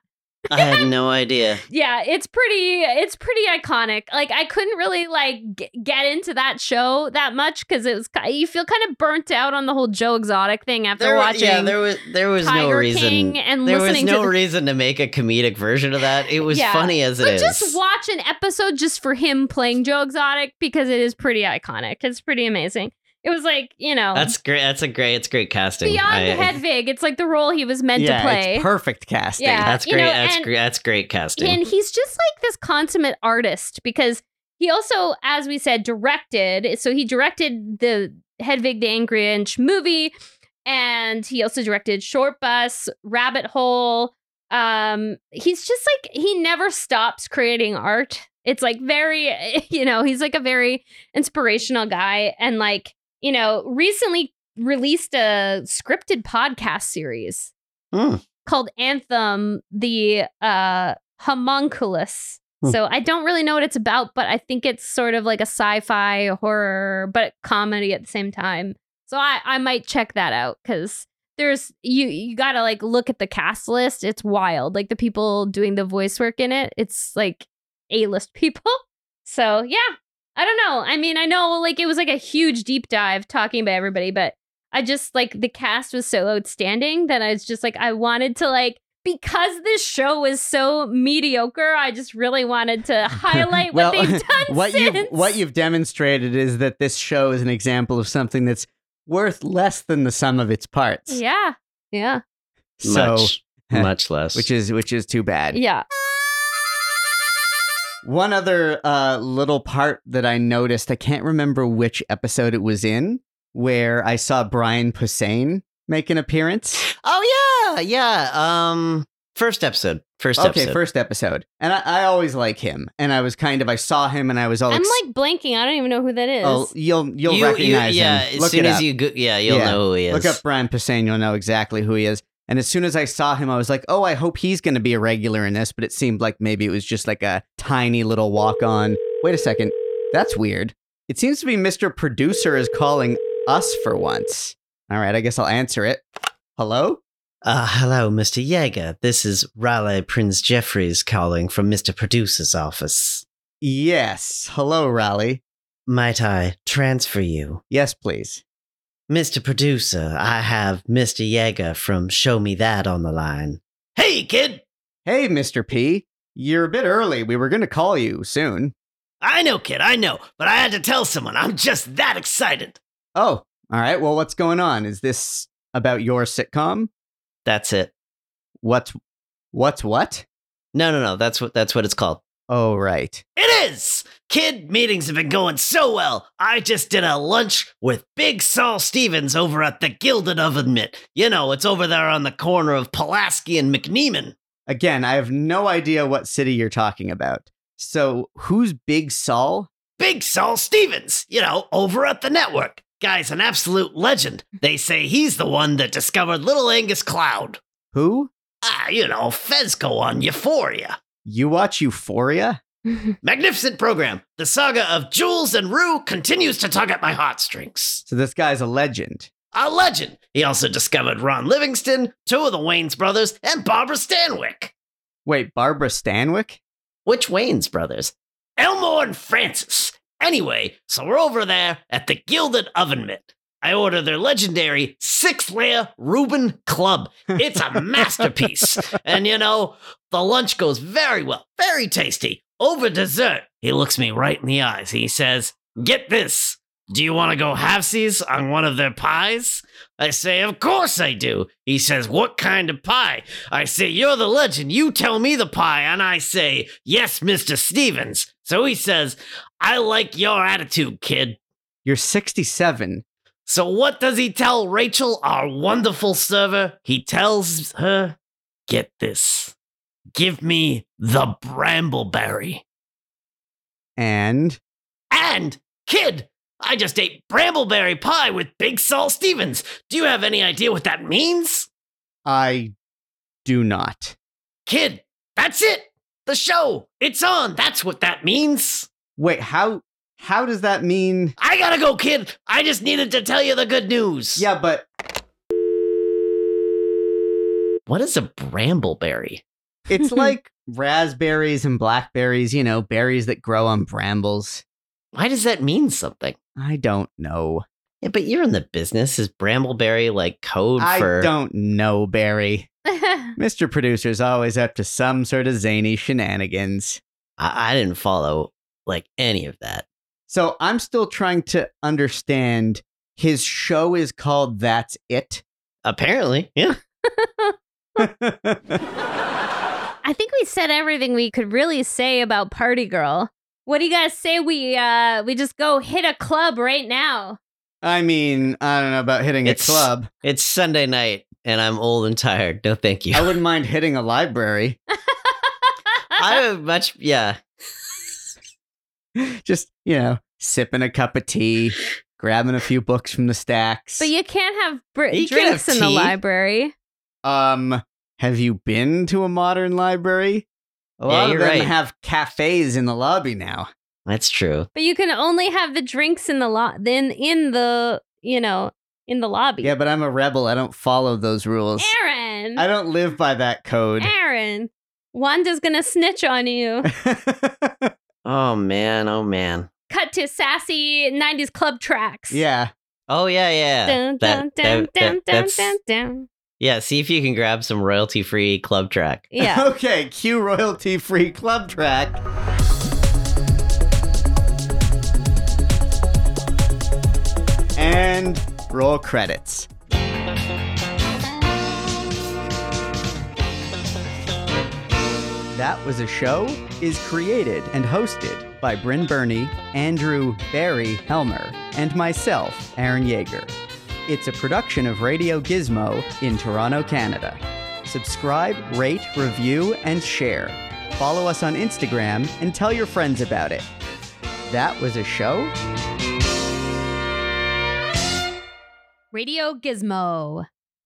I had no idea. *laughs* Yeah, it's pretty it's pretty iconic. Like I couldn't really like g- get into that show that much cuz it was you feel kind of burnt out on the whole Joe Exotic thing after There, watching yeah, there was there was no reason. King and there was no to the- reason to make a comedic version of that. It was Yeah. funny as it but is. just watch an episode just for him playing Joe Exotic because it is pretty iconic. It's pretty amazing. It was like, you know, That's great. That's a great. It's great casting. beyond I- Hedwig. It's like the role he was meant yeah, to play. it's perfect casting. Yeah. That's you great. know, that's great. That's great casting. And he's just like this consummate artist because he also, as we said, directed. So he directed the Hedwig the Angry Inch movie, and he also directed Shortbus, Rabbit Hole. Um, he's just like he never stops creating art. It's like very, *laughs* you know, he's like a very inspirational guy, and like you know, recently released a scripted podcast series Hmm. called Anthem, the uh homunculus. Hmm. So I don't really know what it's about, but I think it's sort of like a sci-fi horror, but comedy at the same time. So I, I might check that out because there's you you gotta like look at the cast list. It's wild. Like the people doing the voice work in it, it's like A-list *laughs* people. So yeah. I don't know. I mean, I know like it was like a huge deep dive talking about everybody, but I just like the cast was so outstanding that I was just like I wanted to like because this show was so mediocre, I just really wanted to *laughs* highlight well, what they've *laughs* done what since. you what you've demonstrated is that this show is an example of something that's worth less than the sum of its parts. Yeah. Yeah. So, much, *laughs* much less. which is which is too bad. Yeah. One other uh, little part that I noticed, I can't remember which episode it was in, where I saw Brian Posehn make an appearance. oh yeah, yeah. Um, first episode. First episode. Okay, episode. first episode. And I, I always like him. And I was kind of, I saw him and I was all I'm ex- like blanking. I don't even know who that is. Oh, you'll you'll You- you- recognize yeah, him. as Look soon as up. you go, yeah, you'll Yeah. know who he is. Look up Brian Posehn, you'll know exactly who he is. And as soon as I saw him, I was like, oh, I hope he's going to be a regular in this. But it seemed like maybe it was just like a tiny little walk on. Wait a second. That's weird. It seems to be Mr. Producer is calling us for once. All right, I guess I'll answer it. Hello? Uh, hello, Mr. Yeager. This is Raleigh Prince Jeffries calling from Mr. Producer's office. Yes. Hello, Raleigh. Might I transfer you? Yes, please. Mr. Producer, I have Mr. Yeager from Show Me That on the line. Hey, kid! Hey, Mr. P. You're a bit early. We were going to call you soon. I know, kid, I know, but I had to tell someone. I'm just that excited. Oh, all right. Well, what's going on? Is this about your sitcom? That's it. What's what's what? No, no, no. That's what that's what it's called. Oh, right. It is! Kid, meetings have been going so well. I just did a lunch with Big Saul Stevens over at the Gilded Oven Mitt. You know, it's over there on the corner of Pulaski and McNeeman. Again, I have no idea what city you're talking about. So, who's Big Saul? Big Saul Stevens, you know, over at the network. Guy's an absolute legend. They say he's the one that discovered Little Angus Cloud. Who? Ah, you know, Fezco on Euphoria. You watch Euphoria? *laughs* Magnificent program. The saga of Jules and Rue continues to tug at my heartstrings. So this guy's a legend. A legend. He also discovered Ron Livingston, two of the Wayans brothers, and Barbara Stanwyck. Wait, Barbara Stanwyck? Which Wayans brothers? Elmore and Francis. Anyway, so we're over there at the Gilded Oven Mitt. I order their legendary six layer Reuben Club. It's a *laughs* masterpiece. and you know, the lunch goes very well, very tasty. Over dessert, he looks me right in the eyes. He says, Get this. Do you want to go halfsies on one of their pies? I say, Of course I do. He says, What kind of pie? I say, You're the legend. You tell me the pie. And I say, Yes, Mr. Stevens. So he says, I like your attitude, kid. You're 67. So what does he tell Rachel, our wonderful server? He tells her, Get this. Give me the brambleberry. And And, kid, I just ate brambleberry pie with Big Saul Stevens. Do you have any idea what that means? I do not. Kid, that's it. The show. It's on. That's what that means. Wait, how how does that mean? I gotta go, kid. I just needed to tell you the good news. Yeah, but What is a brambleberry? It's *laughs* like raspberries and blackberries, you know, berries that grow on brambles. Why does that mean something? I don't know. Yeah, but you're in the business. Is brambleberry like code for I for? don't know, Barry. *laughs* Mr. Producer's always up to some sort of zany shenanigans. I, I didn't follow like any of that. So I'm still trying to understand. His show is called That's It. Apparently, yeah. *laughs* I think we said everything we could really say about Party Girl. What do you guys say we uh we just go hit a club right now? I mean, I don't know about hitting a club. It's Sunday night, and I'm old and tired. No, thank you. I wouldn't mind hitting a library. *laughs* I would much, yeah. *laughs* Just, you know, sipping a cup of tea, grabbing a few books from the stacks. but you can't have br- You can't drinks have in the library. Um, have you been to a modern library? A Yeah, lot of you're them right. have cafes in the lobby now. That's true. But you can only have the drinks in the lo- then in the you know in the lobby. Yeah, but I'm a rebel. I don't follow those rules. Aaron, I don't live by that code. Aaron, Wanda's gonna snitch on you. *laughs* Oh man, oh man. Cut to sassy '90s club tracks. yeah. Oh yeah, yeah. Dun, dun, that- dun, that- dun, dun, that's- dun, dun. Yeah, see if you can grab some royalty-free club track. Yeah. *laughs* Okay, cue royalty free club track. And Roll credits. That Was a Show is created and hosted by Bryn Burney, Andrew Barry Helmer, and myself, Aaron Yeager. It's a production of Radio Gizmo in Toronto, Canada. Subscribe, rate, review, and share. Follow us on Instagram and tell your friends about it. That was a show? Radio Gizmo.